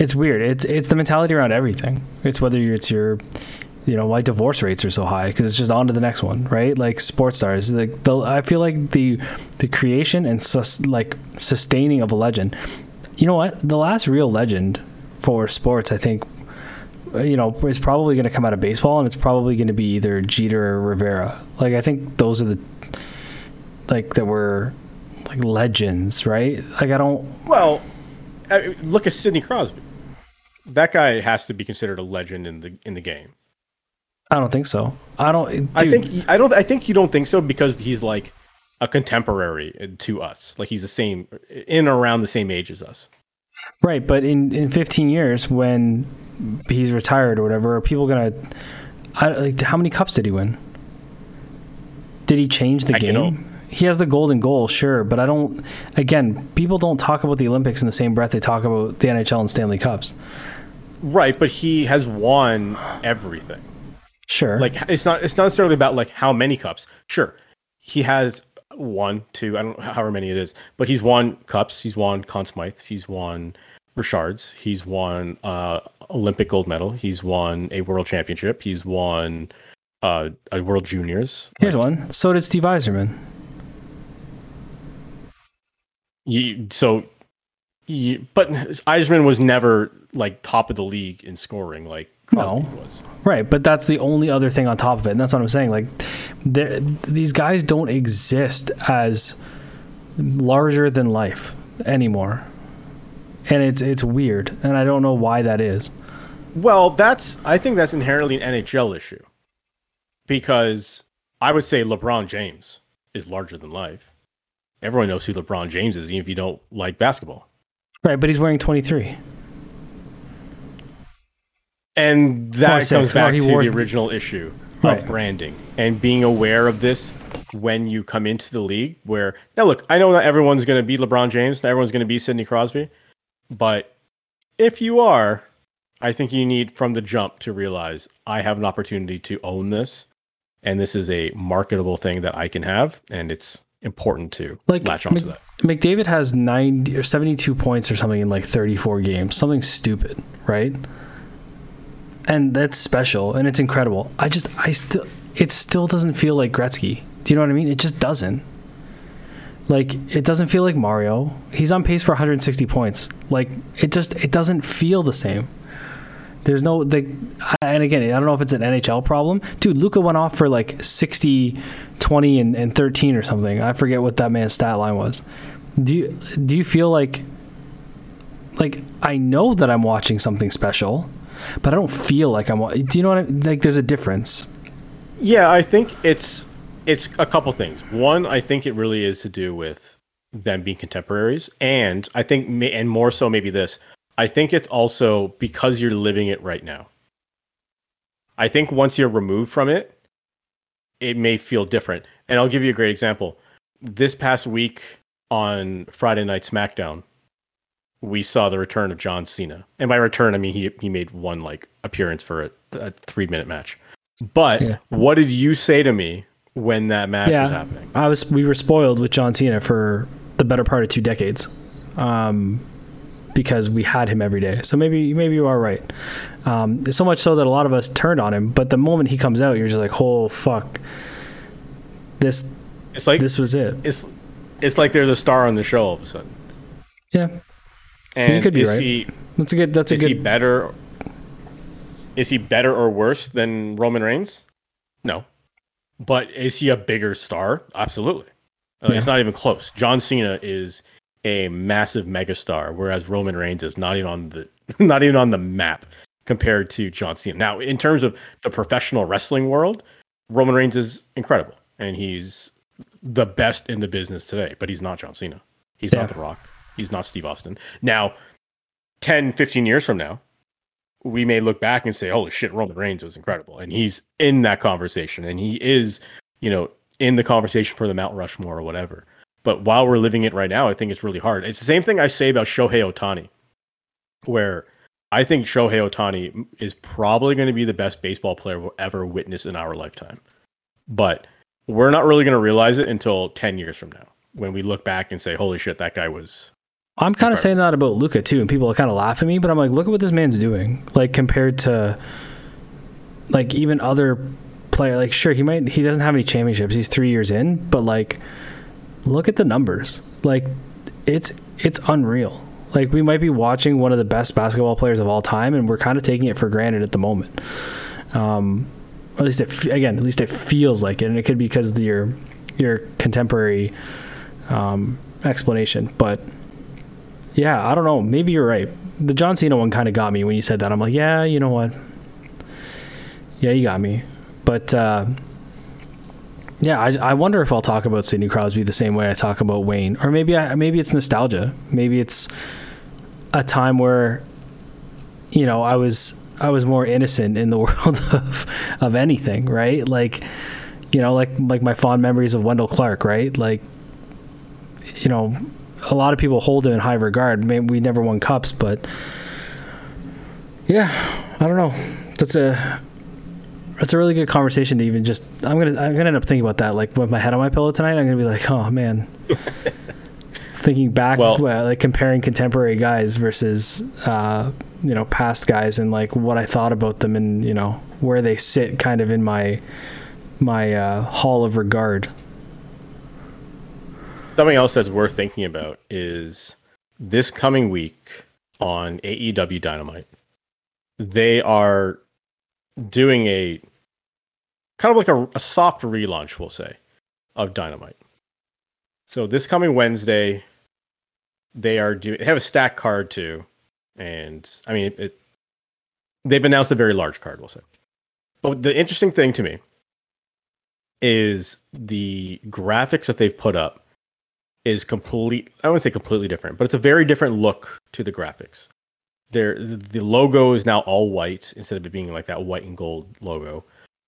it's weird. It's it's the mentality around everything. It's whether it's your you know why divorce rates are so high because it's just on to the next one, right? Like sports stars. Like the, I feel like the the creation and sus, like sustaining of a legend. You know what? The last real legend for sports, I think, you know, is probably going to come out of baseball, and it's probably going to be either Jeter or Rivera. Like I think those are the like that were like legends, right? Like I don't. Well, I, look at Sidney Crosby. That guy has to be considered a legend in the in the game. I don't think so. I don't. Dude. I think I don't. I think you don't think so because he's like a contemporary uh, to us. Like he's the same uh, in around the same age as us. Right, but in in 15 years when he's retired or whatever, are people gonna? I, like, how many cups did he win? Did he change the I game? he has the golden goal, sure, but I don't. Again, people don't talk about the Olympics in the same breath they talk about the NHL and Stanley Cups. Right, but he has won everything. Sure. Like it's not it's not necessarily about like how many cups. Sure. He has one, two, I don't know however many it is, but he's won cups, he's won Conn Smythe, he's won Richards, he's won uh Olympic gold medal, he's won a world championship, he's won uh, a World Juniors. Here's one. So did Steve Yzerman. You, so, you, but Yzerman was never like top of the league in scoring like Crosby No. was. Right, but that's the only other thing on top of it, and that's what I'm saying. Like, these guys don't exist as larger than life anymore, and it's it's weird, and I don't know why that is. Well, that's I think that's inherently an NHL issue because I would say LeBron James is larger than life. Everyone knows who LeBron James is, even if you don't like basketball. Right, but he's wearing 23. And that comes back to wore- the original issue of Right. branding and being aware of this when you come into the league. Where now, look, I know not everyone's going to be LeBron James, not everyone's going to be Sidney Crosby, but if you are, I think you need from the jump to realize I have an opportunity to own this, and this is a marketable thing that I can have, and it's important to Like latch onto Mc- that. McDavid has 90 or 72 points or something in like 34 games, something stupid, right? And that's special and it's incredible. I just, I still, it still doesn't feel like Gretzky. Do you know what I mean? It just doesn't. Like, it doesn't feel like Mario. He's on pace for 160 points. Like, it just, it doesn't feel the same. There's no the and again, I don't know if it's an NHL problem. Dude, Luka went off for like 60, 20 and, and 13 or something. I forget what that man's stat line was. Do you do you feel like like I know that I'm watching something special, but I don't feel like I'm Do you know what I like there's a difference. Yeah, I think it's it's a couple things. One, I think it really is to do with them being contemporaries, and I think and more so maybe this. I think it's also because you're living it right now. I think once you're removed from it, it may feel different. And I'll give you a great example. This past week on Friday Night SmackDown, we saw the return of John Cena. And by return, I mean he he made one like appearance for a, a three minute match. But Yeah. what did you say to me when that match was happening? I was we were spoiled with John Cena for the better part of two decades. Um because we had him every day. So maybe maybe you are right. Um, so much so that a lot of us turned on him, but the moment he comes out, you're just like, "Oh fuck, this It's like this was it." it's it's like there's a star on the show all of a sudden. Yeah, And could be is right. he that's a good. That's a is he better? Is he better or worse than Roman Reigns? No, but is he a bigger star? Absolutely. Uh, It's not even close. John Cena is a massive megastar, whereas Roman Reigns is not even on the not even on the map compared to John Cena. Now, in terms of the professional wrestling world, Roman Reigns is incredible, and he's the best in the business today. But he's not John Cena. He's Yeah. not The Rock. He's not Steve Austin. Now, 10, 15 years from now, we may look back and say, holy shit, Roman Reigns was incredible. And he's in that conversation. And he is, you know, in the conversation for the Mount Rushmore or whatever. But while we're living it right now, I think it's really hard. It's the same thing I say about Shohei Ohtani, where I think Shohei Ohtani is probably going to be the best baseball player we'll ever witness in our lifetime. But we're not really going to realize it until 10 years from now when we look back and say, holy shit, that guy was I'm kind of saying that about Luka too, and people are kind of laugh at me, but I'm like, look at what this man's doing. Like compared to, like even other player. Like sure, he might he doesn't have any championships. He's three years in, but like, look at the numbers. Like, it's it's unreal. Like we might be watching one of the best basketball players of all time, and we're kind of taking it for granted at the moment. Um, at least it again, at least it feels like it, and it could be because of your your contemporary um, explanation, but. Yeah, I don't know. Maybe you're right. The John Cena one kind of got me when you said that. I'm like, yeah, you know what? Yeah, you got me. But uh, yeah, I, I wonder if I'll talk about Sidney Crosby the same way I talk about Wayne, or maybe I, maybe it's nostalgia. Maybe it's a time where you know I was I was more innocent in the world of of anything, right? Like you know, like like my fond memories of Wendell Clark, right? Like you know, a lot of people hold him in high regard. Maybe we never won cups, but yeah, I don't know. That's a that's a really good conversation to even just. I'm gonna I'm gonna end up thinking about that like with my head on my pillow tonight. I'm gonna be like, oh man, thinking back, Well- well, like comparing contemporary guys versus uh, you know past guys and like what I thought about them and you know where they sit kind of in my my uh, hall of regard. Something else that's worth thinking about is this coming week on AEW Dynamite. They are doing a kind of like a, a soft relaunch, we'll say, of Dynamite. So this coming Wednesday, they are doing. They have a stack card too, and I mean, it, they've announced a very large card, we'll say. But the interesting thing to me is the graphics that they've put up is complete. I wouldn't say completely different, but it's a very different look to the graphics. There, the logo is now all white instead of it being like that white and gold logo.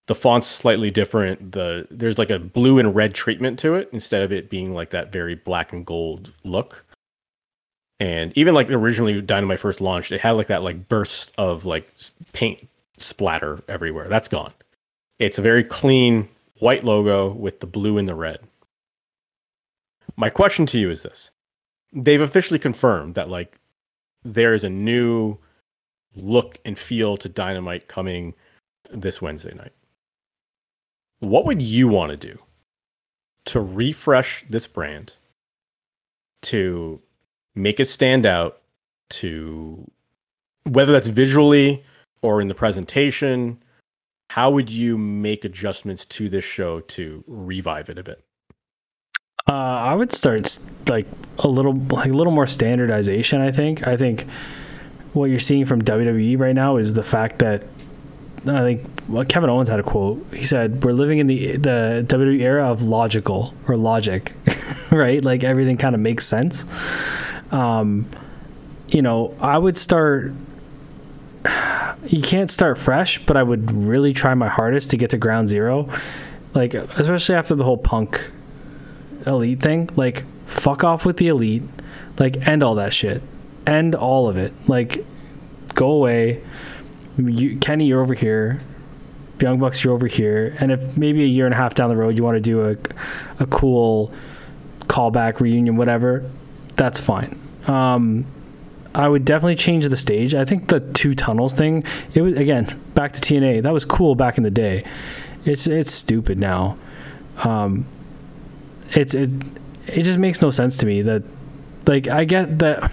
The font's slightly different. The there's like a blue and red treatment to it instead of it being like that very black and gold look. And even like originally Dynamite first launched, it had like that like burst of like paint splatter everywhere. That's gone. It's a very clean white logo with the blue and the red. My question to you is this. They've officially confirmed that like there is a new look and feel to Dynamite coming this Wednesday night. What would you want to do to refresh this brand to make it stand out to whether that's visually or in the presentation how would you make adjustments to this show to revive it a bit uh, I would start like a little like a little more standardization. I think. I think what you're seeing from WWE right now is the fact that I think well, Kevin Owens had a quote. He said, "We're living in the the WWE era of logical or logic, right? Like everything kind of makes sense." Um, you know, I would start. You can't start fresh, but I would really try my hardest to get to ground zero. Like, especially after the whole punk elite thing, like fuck off with the elite, like end all that shit, end all of it, like go away. You, Kenny, you're over here. Young Bucks, you're over here. And if maybe a year and a half down the road you want to do a, a cool callback reunion, whatever, that's fine. Um, I would definitely change the stage. I think the two tunnels thing, it was again back to TNA. That was cool back in the day. It's it's stupid now. Um, it's it it just makes no sense to me that like I get that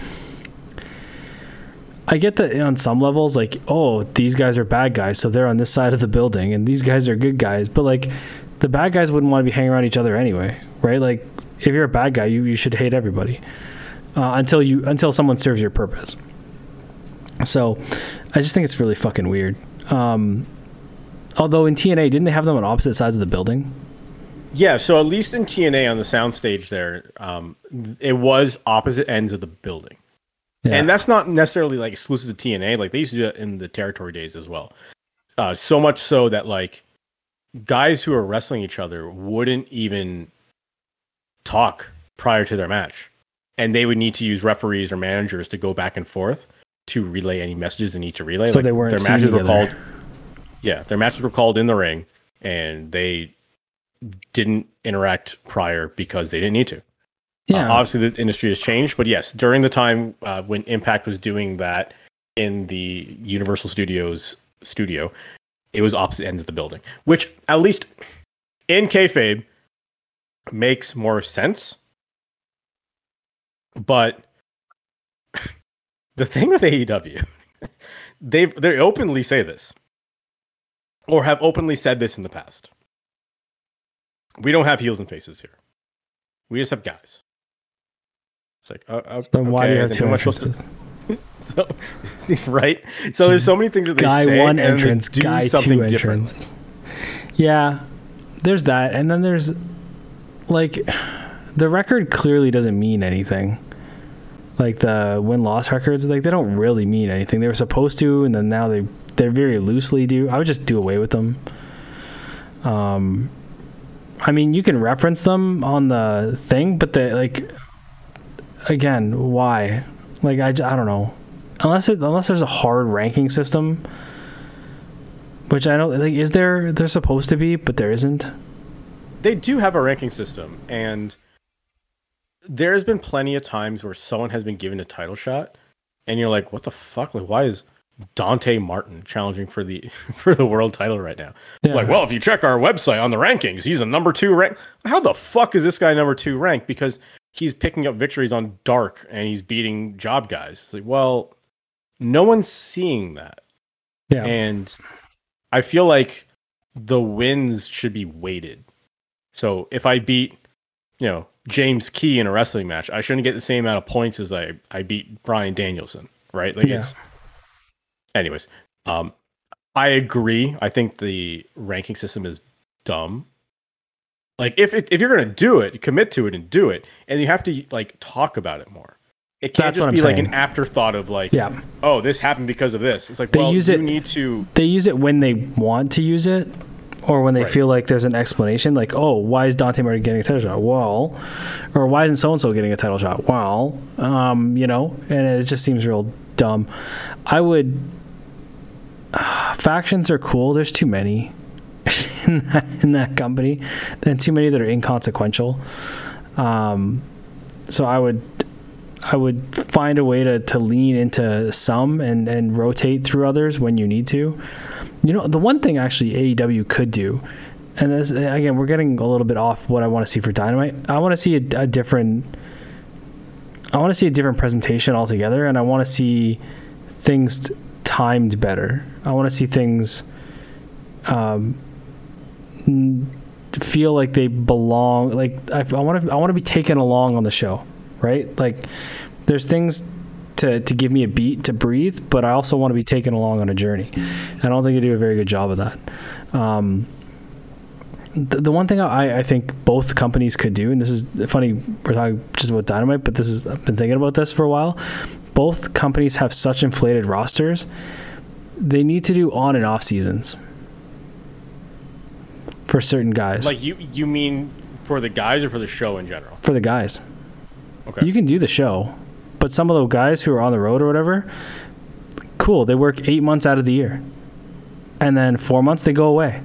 I get that on some levels like oh these guys are bad guys so they're on this side of the building and these guys are good guys but like the bad guys wouldn't want to be hanging around each other anyway right? Like if you're a bad guy you, you should hate everybody uh, until you until someone serves your purpose. So I just think it's really fucking weird. Um, although in TNA didn't they have them on opposite sides of the building yeah, so at least in TNA on the soundstage there, um, it was opposite ends of the building. Yeah. And that's not necessarily like exclusive to TNA. Like they used to do it in the territory days as well. Uh, so much so that like guys who are wrestling each other wouldn't even talk prior to their match. And they would need to use referees or managers to go back and forth to relay any messages they need to relay. So like, they weren't their matches were called. Yeah, their matches were called in the ring, and they didn't interact prior because they didn't need to. Uh, yeah. Uh, obviously, the industry has changed, but yes, during the time uh, when Impact was doing that in the Universal Studios studio, it was opposite ends of the building, which at least in kayfabe makes more sense. But the thing with AEW, they they openly say this, or have openly said this in the past we don't have heels and faces here. We just have guys. It's like, uh, uh, so okay, why do you have two entrances? so, right? So there's so many things that they guy say one entrance, guy two entrance. Yeah, there's that, and then there's like the record clearly doesn't mean anything. Like the win loss records, like they don't really mean anything. They were supposed to, and then now they they're very loosely do. I would just do away with them. Um, I mean, you can reference them on the thing, but they like again, why? Like I, I don't know. Unless it unless there's a hard ranking system, which I don't like. Is there? There's supposed to be, but there isn't. They do have a ranking system, and there's been plenty of times where someone has been given a title shot, and you're like, "What the fuck? Like, why is Dante Martin challenging for the for the world title right now. Yeah. Like, well, if you check our website on the rankings, he's a number two rank. How the fuck is this guy number two ranked? Because he's picking up victories on dark and he's beating job guys. It's like, well, no one's seeing that. Yeah. And I feel like the wins should be weighted. So if I beat, you know, James Key in a wrestling match, I shouldn't get the same amount of points as I, I beat Bryan Danielson, right? Like yeah. it's anyways. Um I agree. I think the ranking system is dumb. Like if it, if you're gonna do it, commit to it and do it, and you have to like talk about it more. It can't That's just be like an afterthought of like, yeah. oh, this happened because of this. It's like, they well, use you it, need to. They use it when they want to use it, or when they right. feel like there's an explanation, like, oh, why is Dante Martin getting a title shot? Well, or why isn't so and so getting a title shot? Well, um, you know, and it just seems real dumb. I would. Uh, factions are cool. There's too many in that, in that company, and too many that are inconsequential. Um, so I would I would find a way to, to lean into some and, and rotate through others when you need to. You know, the one thing actually AEW could do, and this, again, we're getting a little bit off what I want to see for Dynamite. I want to see a, a different. I want to see a different presentation altogether, and I want to see things timed better. I want to see things um, feel like they belong. Like I, want to, I want to be taken along on the show right? Like there's things to, to give me a beat to breathe, but I also want to be taken along on a journey. I don't think they do a very good job of that. Um, the, the one thing I, I think both companies could do, and this is funny, we're talking just about Dynamite, but this is I've been thinking about this for a while. Both companies have such inflated rosters. They need to do on and off seasons for certain guys. Like you, you mean for the guys or for the show in general? For the guys. Okay. You can do the show, but some of the guys who are on the road or whatever, cool. They work eight months out of the year, and then four months they go away,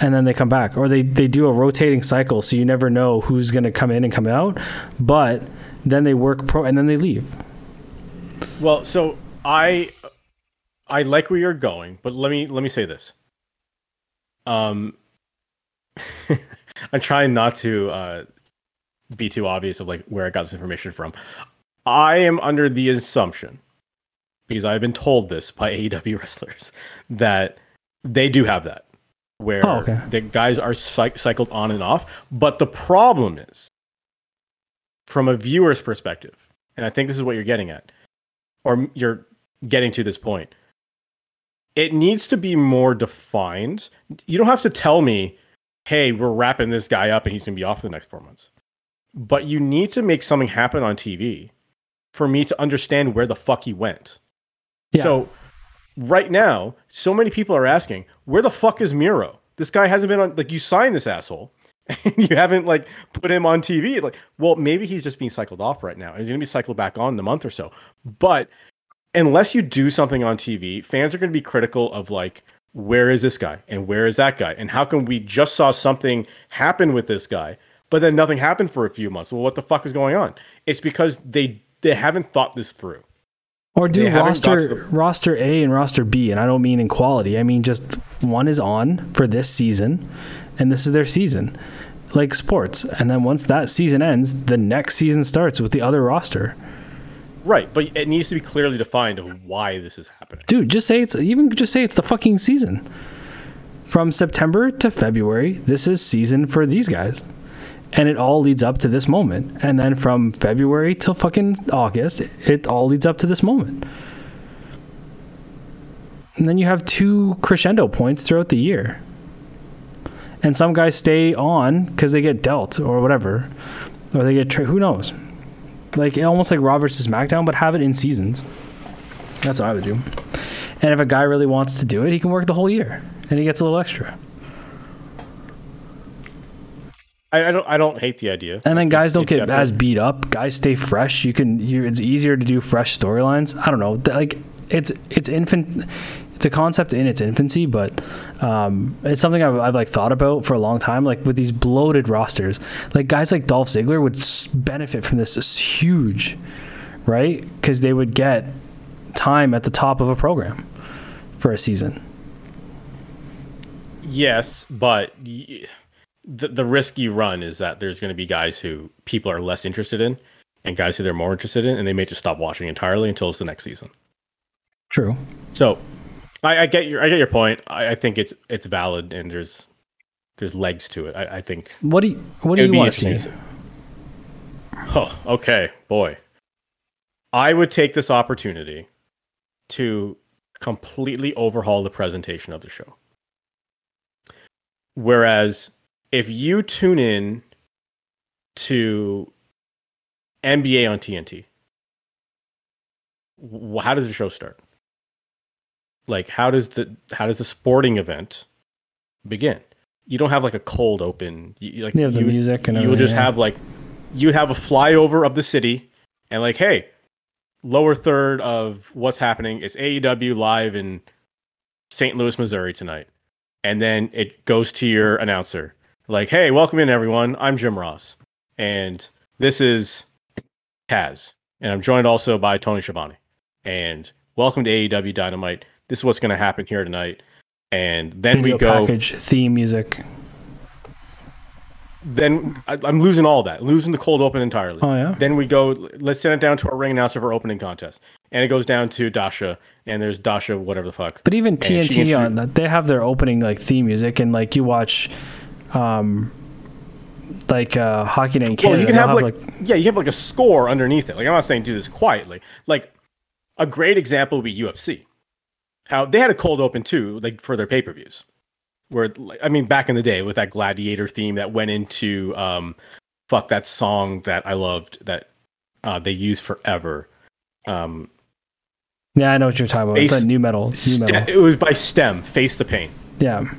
and then they come back, or they they do a rotating cycle, so you never know who's going to come in and come out. But then they work pro, and then they leave. Well, so I I like where you're going, but let me let me say this. Um, I'm trying not to uh, be too obvious of like where I got this information from. I am under the assumption, because I've been told this by AEW wrestlers, that they do have that, where oh, okay. the guys are cycled on and off. But the problem is, from a viewer's perspective, and I think this is what you're getting at, or you're getting to this point, it needs to be more defined. You don't have to tell me, hey, we're wrapping this guy up and he's going to be off for the next four months but you need to make something happen on TV for me to understand where the fuck he went. Yeah. So right now, so many people are asking, where the fuck is Miro? This guy hasn't been on like you signed this asshole and you haven't like put him on TV. Like, well, maybe he's just being cycled off right now. And he's gonna be cycled back on in a month or so. But unless you do something on TV, fans are gonna be critical of like where is this guy and where is that guy and how come we just saw something happen with this guy but then nothing happened for a few months. Well, what the fuck is going on? It's because they they haven't thought this through. Or do roster the- roster A and roster B, and I don't mean in quality. I mean just one is on for this season, and this is their season, like sports. And then once that season ends, the next season starts with the other roster. Right, but it needs to be clearly defined of why this is happening. Dude, just say it's even just say it's the fucking season. From September to February, this is season for these guys and it all leads up to this moment. And then from February till fucking August, it all leads up to this moment. And then you have two crescendo points throughout the year. And some guys stay on because they get dealt or whatever, or they get tra- who knows. Like almost like Raw versus SmackDown, but have it in seasons. That's what I would do. And if a guy really wants to do it, he can work the whole year, and he gets a little extra. I, I, don't. I don't hate the idea. And then guys don't it get definitely... as beat up. Guys stay fresh. You can. You, it's easier to do fresh storylines. I don't know. Like it's it's infant. It's a concept in its infancy, but um, it's something I've, I've like thought about for a long time. Like with these bloated rosters, like guys like Dolph Ziggler would benefit from this. It's huge, right? Because they would get time at the top of a program for a season. Yes, but y- the the risk you run is that there's going to be guys who people are less interested in, and guys who they're more interested in, and they may just stop watching entirely until it's the next season. True. So, I, I get your I get your point. I, I think it's it's valid, and there's there's legs to it. I, I think. What do you What do you be want to see? Oh, okay, boy. I would take this opportunity to completely overhaul the presentation of the show. Whereas if you tune in to NBA on TNT, how does the show start? Like how does the how does the sporting event begin? You don't have like a cold open. You, like You have the you- music and you everything, just yeah. have like you have a flyover of the city and like hey lower third of what's happening is aew live in st louis missouri tonight and then it goes to your announcer like hey welcome in everyone i'm jim ross and this is taz and i'm joined also by tony Schiavone. and welcome to aew dynamite this is what's going to happen here tonight and then Video we go package, theme music. then I, I'm losing all that, losing the cold open entirely. Oh, yeah? Then we go. Let's send it down to our ring announcer for opening contest, and it goes down to Dasha, and there's Dasha, whatever the fuck. But even TNT on that, they have their opening like theme music, and like you watch, um, like uh, Hockey Canada. well, you can they'll have like, yeah, you have like a score underneath it. Like I'm not saying do this quietly. Like a great example would be UFC. How they had a cold open too, like for their pay per views. Where I mean, back in the day with that gladiator theme that went into um, fuck that song that I loved that uh, they used forever. Um, yeah, I know what you're talking about. It's like new metal, new metal. it was by Stemm, Face the Pain. Yeah,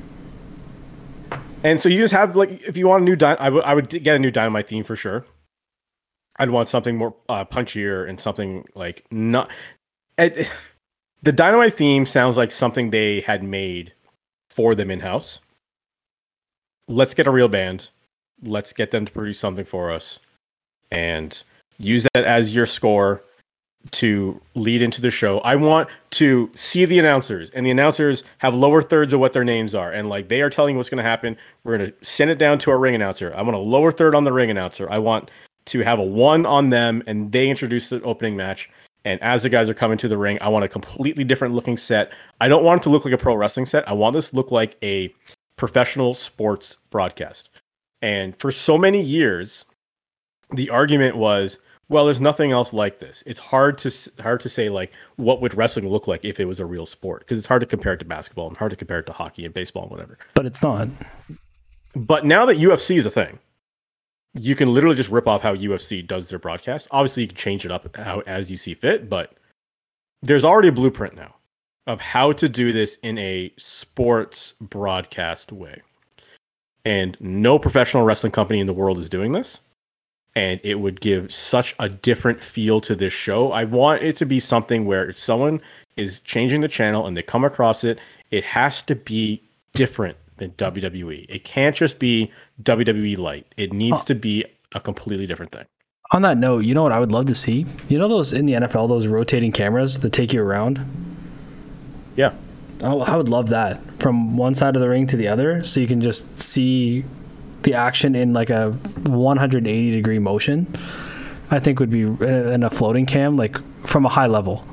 And so you just have like, if you want a new, dy- I would I would get a new Dynamite theme for sure. I'd want something more uh, punchier and something like not. It, the Dynamite theme sounds like something they had made for them in house. Let's get a real band. Let's get them to produce something for us, and use that as your score to lead into the show. I want to see the announcers, and the announcers have lower thirds of what their names are, and like they are telling what's going to happen. We're going to send it down to our ring announcer. I want a lower third on the ring announcer. I want to have a one on them, and they introduce the opening match. And as the guys are coming to the ring, I want a completely different looking set. I don't want it to look like a pro wrestling set. I want this to look like a professional sports broadcast. And for so many years, the argument was, well, there's nothing else like this. It's hard to hard to say like what would wrestling look like if it was a real sport because it's hard to compare it to basketball and hard to compare it to hockey and baseball and whatever. but it's not. But now that UFC is a thing, you can literally just rip off how UFC does their broadcast. Obviously, you can change it up how, as you see fit, but there's already a blueprint now of how to do this in a sports broadcast way. And no professional wrestling company in the world is doing this. And it would give such a different feel to this show. I want it to be something where if someone is changing the channel and they come across it, it has to be different than WWE. It can't just be WWE light. It needs to be a completely different thing. On that note, you know what I would love to see? You know those in the NFL, those rotating cameras that take you around. Yeah. I, I would love that from one side of the ring to the other, so you can just see the action in like a 180 degree motion. I think would be in a floating cam, like from a high level,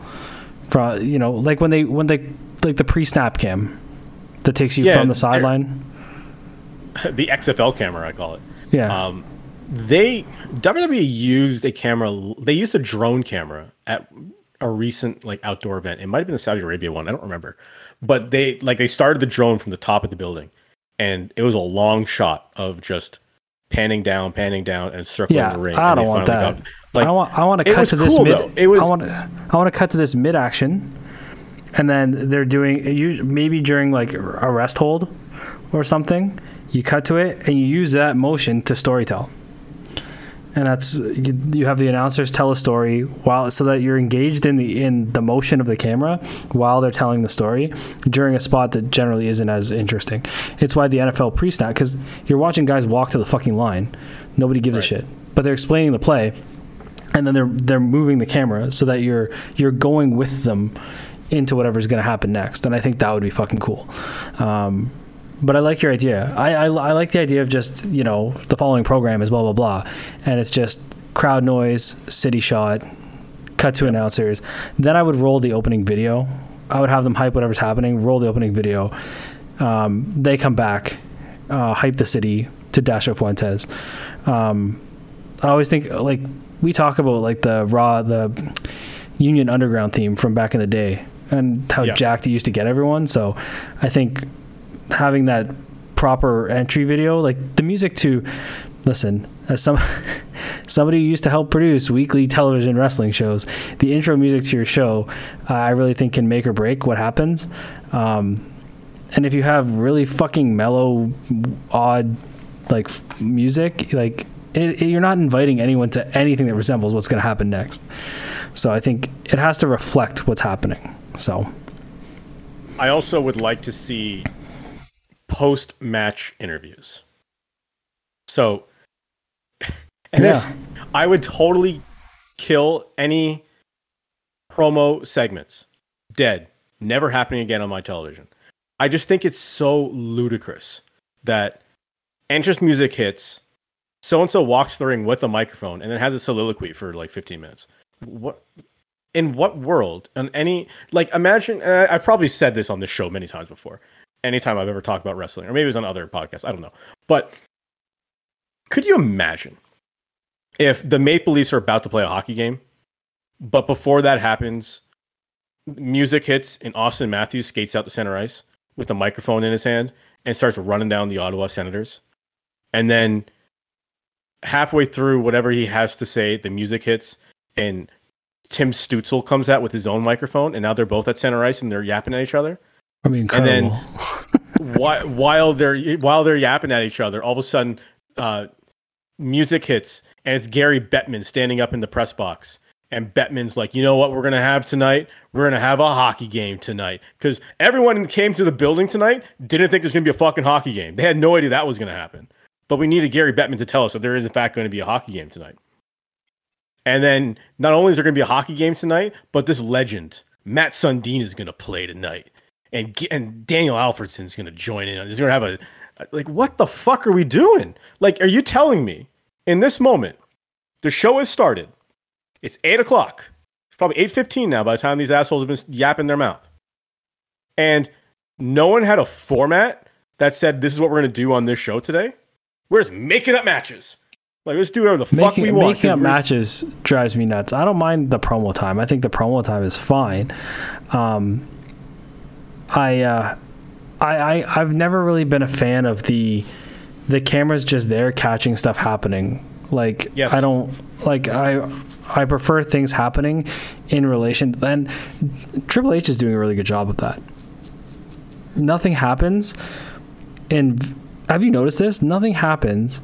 from you know, like when they when they like the pre snap cam that takes you Yeah, from the sideline. the XFL camera, I call it. Yeah, Um, they WWE used a camera. They used a drone camera at a recent like outdoor event. It might have been the Saudi Arabia one. I don't remember, but they like they started the drone from the top of the building, and it was a long shot of just panning down, panning down, and circling Yeah, the ring. I don't want that. like, I want I want to cut to this cool, mid. though. It was- I want I want to cut to this mid action, and then they're doing maybe during like a rest hold or something. You cut to it and you use that motion to storytell. And that's you, you have the announcers tell a story while so that you're engaged in the in the motion of the camera while they're telling the story during a spot that generally isn't as interesting. It's why the NFL pre-snap because you're watching guys walk to the fucking line. Nobody gives a shit, but they're explaining the play and then they're they're moving the camera so that you're you're going with them into whatever's going to happen next. And I think that would be fucking cool. Um, but I like your idea. I, I, I like the idea of just you know the following program is blah blah blah, and it's just crowd noise, city shot, cut to announcers. Then I would roll the opening video. I would have them hype whatever's happening, roll the opening video. Um, they come back, uh, hype the city to Dasha Fuentes. Um, I always think like we talk about like the raw the Union Underground theme from back in the day and how Yeah. jacked it used to get everyone. So I think having that proper entry video, like the music to listen, as some somebody who used to help produce weekly television wrestling shows, the intro music to your show, uh, I really think can make or break what happens. Um, and if you have really fucking mellow, odd, like f- music, like it, it- you're not inviting anyone to anything that resembles what's going to happen next. So I think it has to reflect what's happening. So I also would like to see post match interviews. So, and this, Yeah. I would totally kill any promo segments. Dead. Never happening again on my television. I just think it's so ludicrous that entrance music hits, so and so walks the ring with a microphone and then has a soliloquy for like 15 minutes. What in what world and any like imagine and I, I probably said this on this show many times before anytime i've ever talked about wrestling or maybe it was on other podcasts i don't know but could you imagine if the maple leafs are about to play a hockey game but before that happens music hits and auston matthews skates out to center ice with a microphone in his hand and starts running down the ottawa senators and then halfway through whatever he has to say the music hits and Tim Stützle comes out with his own microphone, and now they're both at center ice and they're yapping at each other. I mean, And then- while, while they're while they're yapping at each other, all of a sudden, uh, music hits, and it's Gary Bettman standing up in the press box. And Bettman's like, you know what we're gonna have tonight? We're gonna have a hockey game tonight because everyone who came to the building tonight didn't think there's gonna be a fucking hockey game. They had no idea that was gonna happen. But we needed Gary Bettman to tell us that there is in fact going to be a hockey game tonight. And then not only is there going to be a hockey game tonight, but this legend, Mats Sundin, is going to play tonight, and and Daniel Alfredsson's going to join in. He's going to have a like, what the fuck are we doing? Like, are you telling me in this moment the show has started? It's eight o'clock. It's probably eight fifteen now. By the time these assholes have been yapping their mouth, and no one had a format that said this is what we're going to do on this show today. We're just making up matches. Like, let's do whatever the fuck we want. making up matches drives me nuts. I don't mind the promo time. I think the promo time is fine. Um, I, uh, I, I, I've never really been a fan of the, the cameras just there catching stuff happening. Like Yes. I don't like I, I prefer things happening in relation. And Triple H is doing a really good job of that. Nothing happens, and have you noticed this? Nothing happens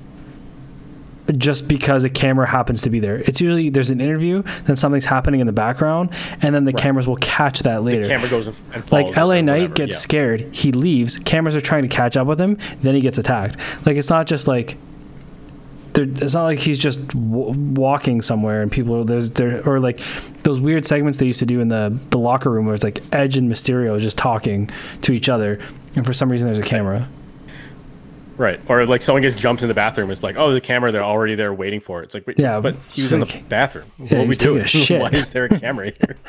just because a camera happens to be there. It's usually there's an interview, then something's happening in the background, and then the cameras will catch that later. The camera goes and, and like LA Knight gets yeah. scared, he leaves. Cameras are trying to catch up with him, then he gets attacked. Like it's not just like there, it's not like he's just w- walking somewhere and people are there's there or like those weird segments they used to do in the the locker room where it's like Edge and Mysterio just talking to each other, and for some reason there's a camera. Right. Or like someone gets jumped in the bathroom. It's like, oh, the camera, they're already there waiting for it. It's like, but, Yeah, but he was it's in the bathroom. Yeah, what are we doing? shit. Why is there a camera here?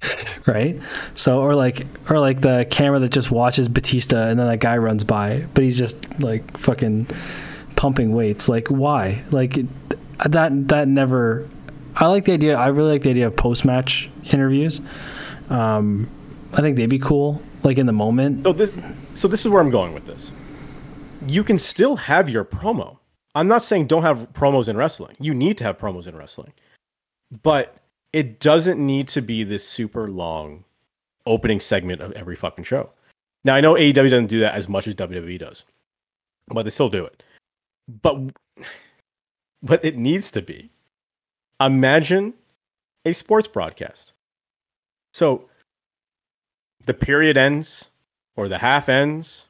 right? So or like or like the camera that just watches Batista and then that guy runs by, but he's just like fucking pumping weights. Like why? Like that that never. I like the idea. I really like the idea of post match interviews. Um, I think they'd be cool. Like in the moment. so this, so this is where I'm going with this. You can still have your promo. I'm not saying don't have promos in wrestling. You need to have promos in wrestling, but it doesn't need to be this super long opening segment of every fucking show. Now I know AEW doesn't do that as much as WWE does, but they still do it. But but it needs to be. Imagine a sports broadcast. So the period ends or the half ends.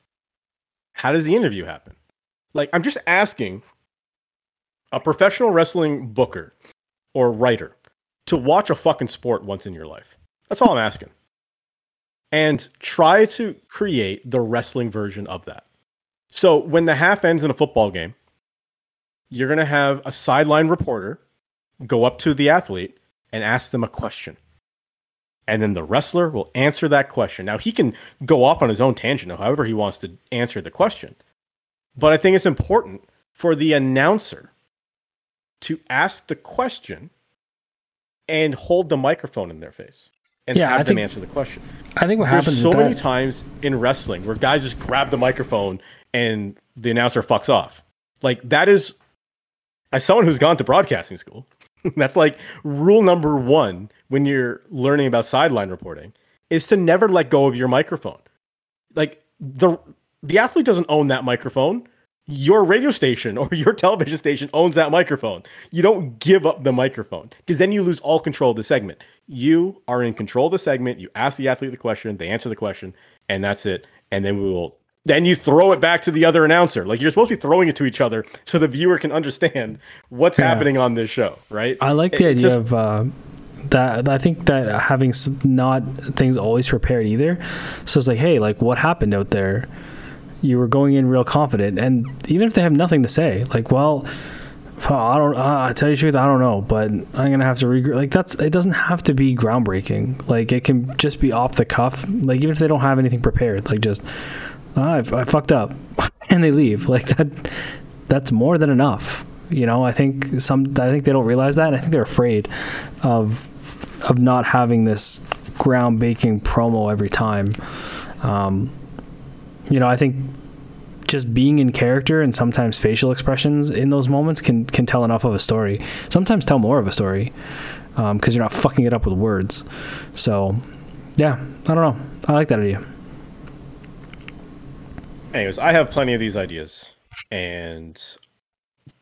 How does the interview happen? Like I'm just asking a professional wrestling booker or writer to watch a fucking sport once in your life. That's all I'm asking. And try to create the wrestling version of that. So when the half ends in a football game, you're going to have a sideline reporter go up to the athlete and ask them a question. And then the wrestler will answer that question. Now, he can go off on his own tangent, however, he wants to answer the question. But I think it's important for the announcer to ask the question and hold the microphone in their face and Yeah, have I them think- answer the question. I think what There's happens so many that- times in wrestling where guys just grab the microphone and the announcer fucks off. Like that is, as someone who's gone to broadcasting school, that's like rule number one when you're learning about sideline reporting is to never let go of your microphone. Like the the athlete doesn't own that microphone. Your radio station or your television station owns that microphone. You don't give up the microphone because then you lose all control of the segment. You are in control of the segment. You ask the athlete the question, they answer the question, and that's it. And then we will then you throw it back to the other announcer. Like you're supposed to be throwing it to each other so the viewer can understand what's Yeah. happening on this show, right? I like It- the idea just- of uh, that. I think that having not things always prepared either. So it's like, hey, like what happened out there? You were going in real confident, and even if they have nothing to say, like, well, I don't. Uh, I tell you the truth, I don't know, but I'm gonna have to regroup. Like that's. It doesn't have to be groundbreaking. Like it can just be off the cuff. Like even if they don't have anything prepared, like just, "Ah, I, I fucked up, and they leave. Like that. That's more than enough. You know, I think some. I think they don't realize that. I think they're afraid of of not having this ground breaking promo every time. Um, you know, I think just being in character and sometimes facial expressions in those moments can can tell enough of a story. Sometimes tell more of a story because you're not fucking it up with words. So, yeah, I don't know. I like that idea. Anyways, I have plenty of these ideas, and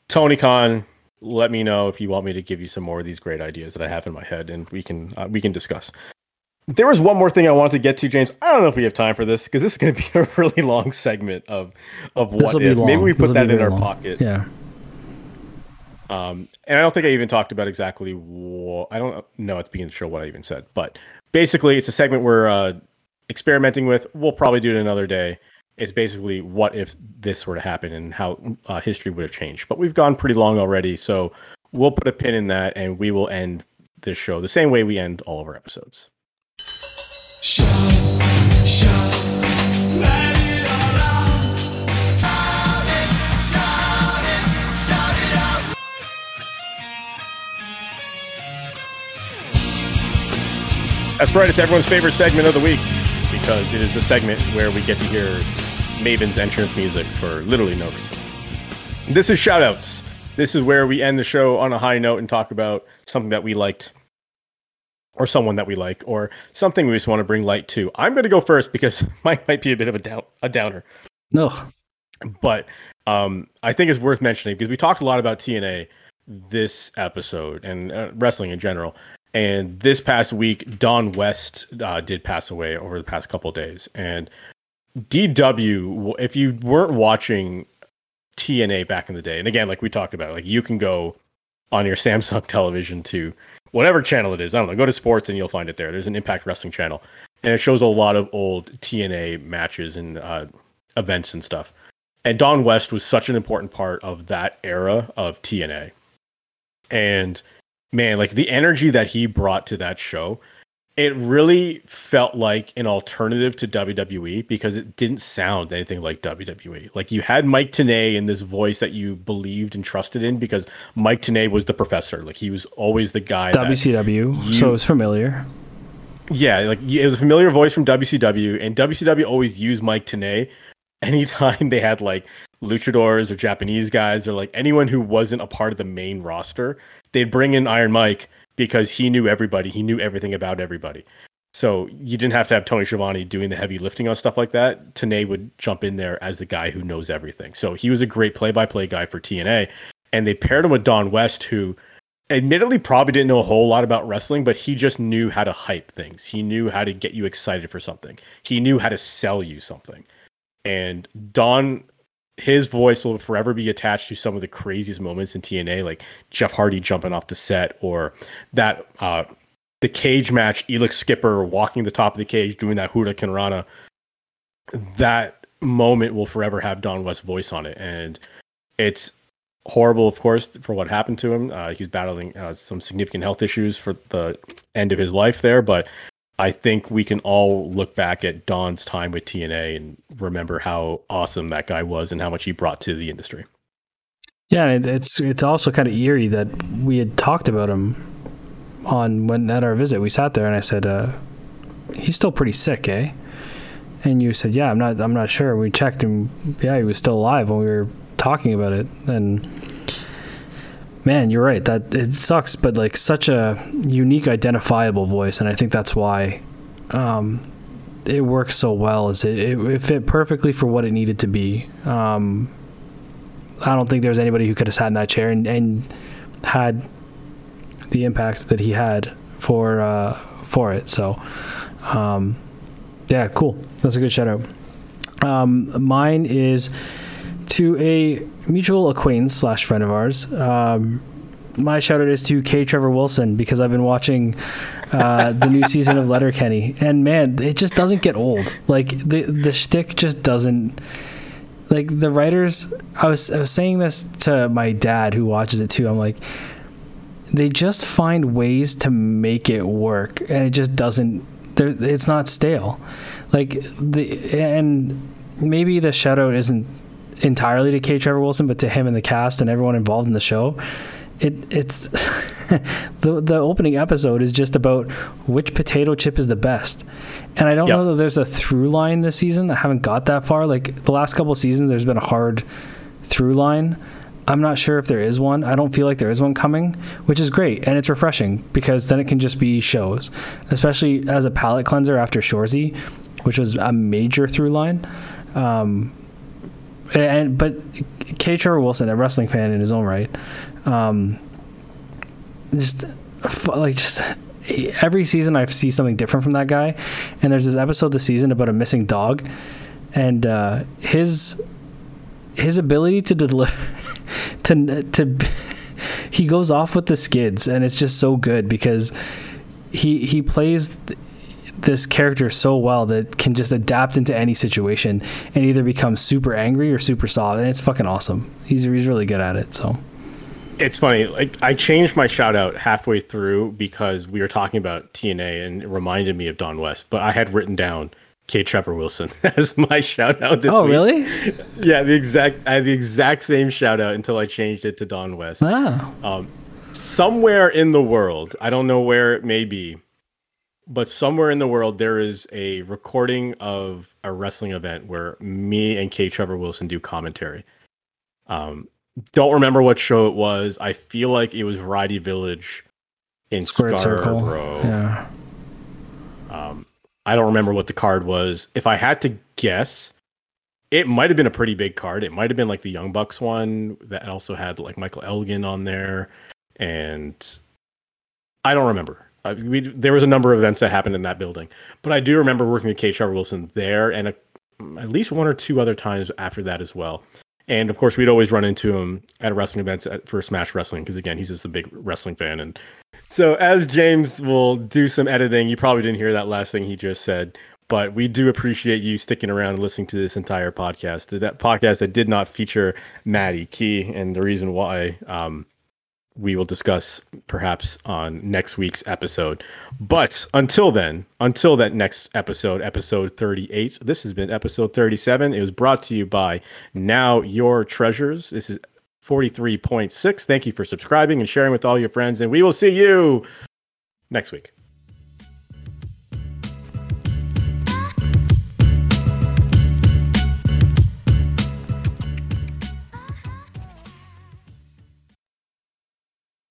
Tony Khan, let me know if you want me to give you some more of these great ideas that I have in my head, and we can uh, we can discuss. There was one more thing I wanted to get to, James. I don't know if we have time for this because this is going to be a really long segment of of what This'll if. Maybe we put This'll that in our long. pocket. Yeah. Um, and I don't think I even talked about exactly what I don't know at the beginning of the show what I even said, but basically, it's a segment we're uh, experimenting with. We'll probably do it another day. It's basically what if this were to happen and how uh, history would have changed. But we've gone pretty long already, so we'll put a pin in that and we will end this show the same way we end all of our episodes. That's right. It's everyone's favorite segment of the week because it is the segment where we get to hear Maven's entrance music for literally no reason. This is shoutouts. This is where we end the show on a high note and talk about something that we liked or someone that we like or something we just want to bring light to. I'm going to go first because mine might be a bit of a, down, a downer No. but um, I think it's worth mentioning because we talked a lot about TNA this episode and uh, wrestling in general. And this past week, Don West uh, did pass away over the past couple of days. And DW, if you weren't watching TNA back in the day, and again, like we talked about, like you can go on your Samsung television to whatever channel it is. I don't know. Go to sports and you'll find it there. There's an Impact Wrestling channel, and it shows a lot of old TNA matches and uh, events and stuff. And Don West was such an important part of that era of TNA. And man, like the energy that he brought to that show, it really felt like an alternative to WWE because it didn't sound anything like WWE. Like you had Mike Tenay in this voice that you believed and trusted in because Mike Tenay was the professor. Like he was always the guy WCW, you- so it's familiar. yeah, like it was a familiar voice from WCW, and WCW always used Mike Tenay anytime they had like luchadors or Japanese guys or like anyone who wasn't a part of the main roster. They'd bring in Iron Mike because he knew everybody, he knew everything about everybody. So you didn't have to have Tony Schiavone doing the heavy lifting on stuff like that. Tenay would jump in there as the guy who knows everything. So he was a great play-by-play guy for TNA, and they paired him with Don West, who admittedly probably didn't know a whole lot about wrestling, but he just knew how to hype things. He knew how to get you excited for something. He knew how to sell you something. And Don his voice will forever be attached to some of the craziest moments in TNA, like Jeff Hardy jumping off the set, or that uh, the cage match, Elix Skipper walking the top of the cage doing that Hurricanrana. That moment will forever have Don West's voice on it, and it's horrible, of course, for what happened to him. Uh, he's battling uh, some significant health issues for the end of his life there, but I think we can all look back at Don's time with TNA and remember how awesome that guy was and how much he brought to the industry. Yeah, it's it's also kind of eerie that we had talked about him on when at our visit. We sat there and I said, uh, "He's still pretty sick, eh?" And you said, "Yeah, I'm not. I'm not sure." We checked him. Yeah, he was still alive when we were talking about it. And man, you're right. That it sucks, but like such a unique, identifiable voice, and I think that's why um, it works so well. Is it, it, it fit perfectly for what it needed to be. Um, I don't think there's anybody who could have sat in that chair and, and had the impact that he had for uh, for it. So, um, yeah, cool. That's a good shout out. Um, mine is to a mutual acquaintance slash friend of ours. Um, my shout out is to K. Trevor Wilson because I've been watching uh, the new season of Letterkenny, and man, it just doesn't get old. Like the the shtick just doesn't. Like the writers, I was I was saying this to my dad who watches it too. I'm like, they just find ways to make it work, and it just doesn't. It's not stale. Like the and maybe the shout out isn't entirely to K. Trevor Wilson, but to him and the cast and everyone involved in the show. It it's the the opening episode is just about which potato chip is the best, and I don't yep. know that there's a through line this season. I haven't got that far. Like the last couple seasons, there's been a hard through line. I'm not sure if there is one. I don't feel like there is one coming, which is great and it's refreshing because then it can just be shows, especially as a palate cleanser after Shoresy, which was a major through line. Um, and but K. Trevor Wilson, a wrestling fan in his own right, um, just like just every season I see something different from that guy. And there's this episode this season about a missing dog, and uh, his his ability to deliver to to he goes off with the skids, and it's just so good because he he plays this character so well that can just adapt into any situation and either become super angry or super soft, and it's fucking awesome. He's he's really good at it. So it's funny. Like I changed my shout out halfway through because we were talking about TNA and it reminded me of Don West, but I had written down K. Trevor Wilson as my shout out this oh, week. really? Yeah, the exact I had the exact same shout out until I changed it to Don West. Oh. Um, somewhere in the world, I don't know where it may be, but somewhere in the world there is a recording of a wrestling event where me and K. Trevor Wilson do commentary. Um, don't remember what show it was. I feel like it was Variety Village in Squared Scarborough. Circle. Yeah. Um, I don't remember what the card was. If I had to guess, it might have been a pretty big card. It might have been like the Young Bucks one that also had like Michael Elgin on there, and I don't remember. Uh, we, there was a number of events that happened in that building, but I do remember working with K. Wilson there, and a, at least one or two other times after that as well. And of course, we'd always run into him at wrestling events at, for Smash Wrestling because again, he's just a big wrestling fan. And so, as James will do some editing, you probably didn't hear that last thing he just said, but we do appreciate you sticking around and listening to this entire podcast. That podcast that did not feature Maddie Key, and the reason why um, we will discuss perhaps on next week's episode. But until then, until that next episode, episode 38, this has been episode 37. It was brought to you by Now Your Treasures. This is 43.6. Thank you for subscribing and sharing with all your friends, and we will see you next week.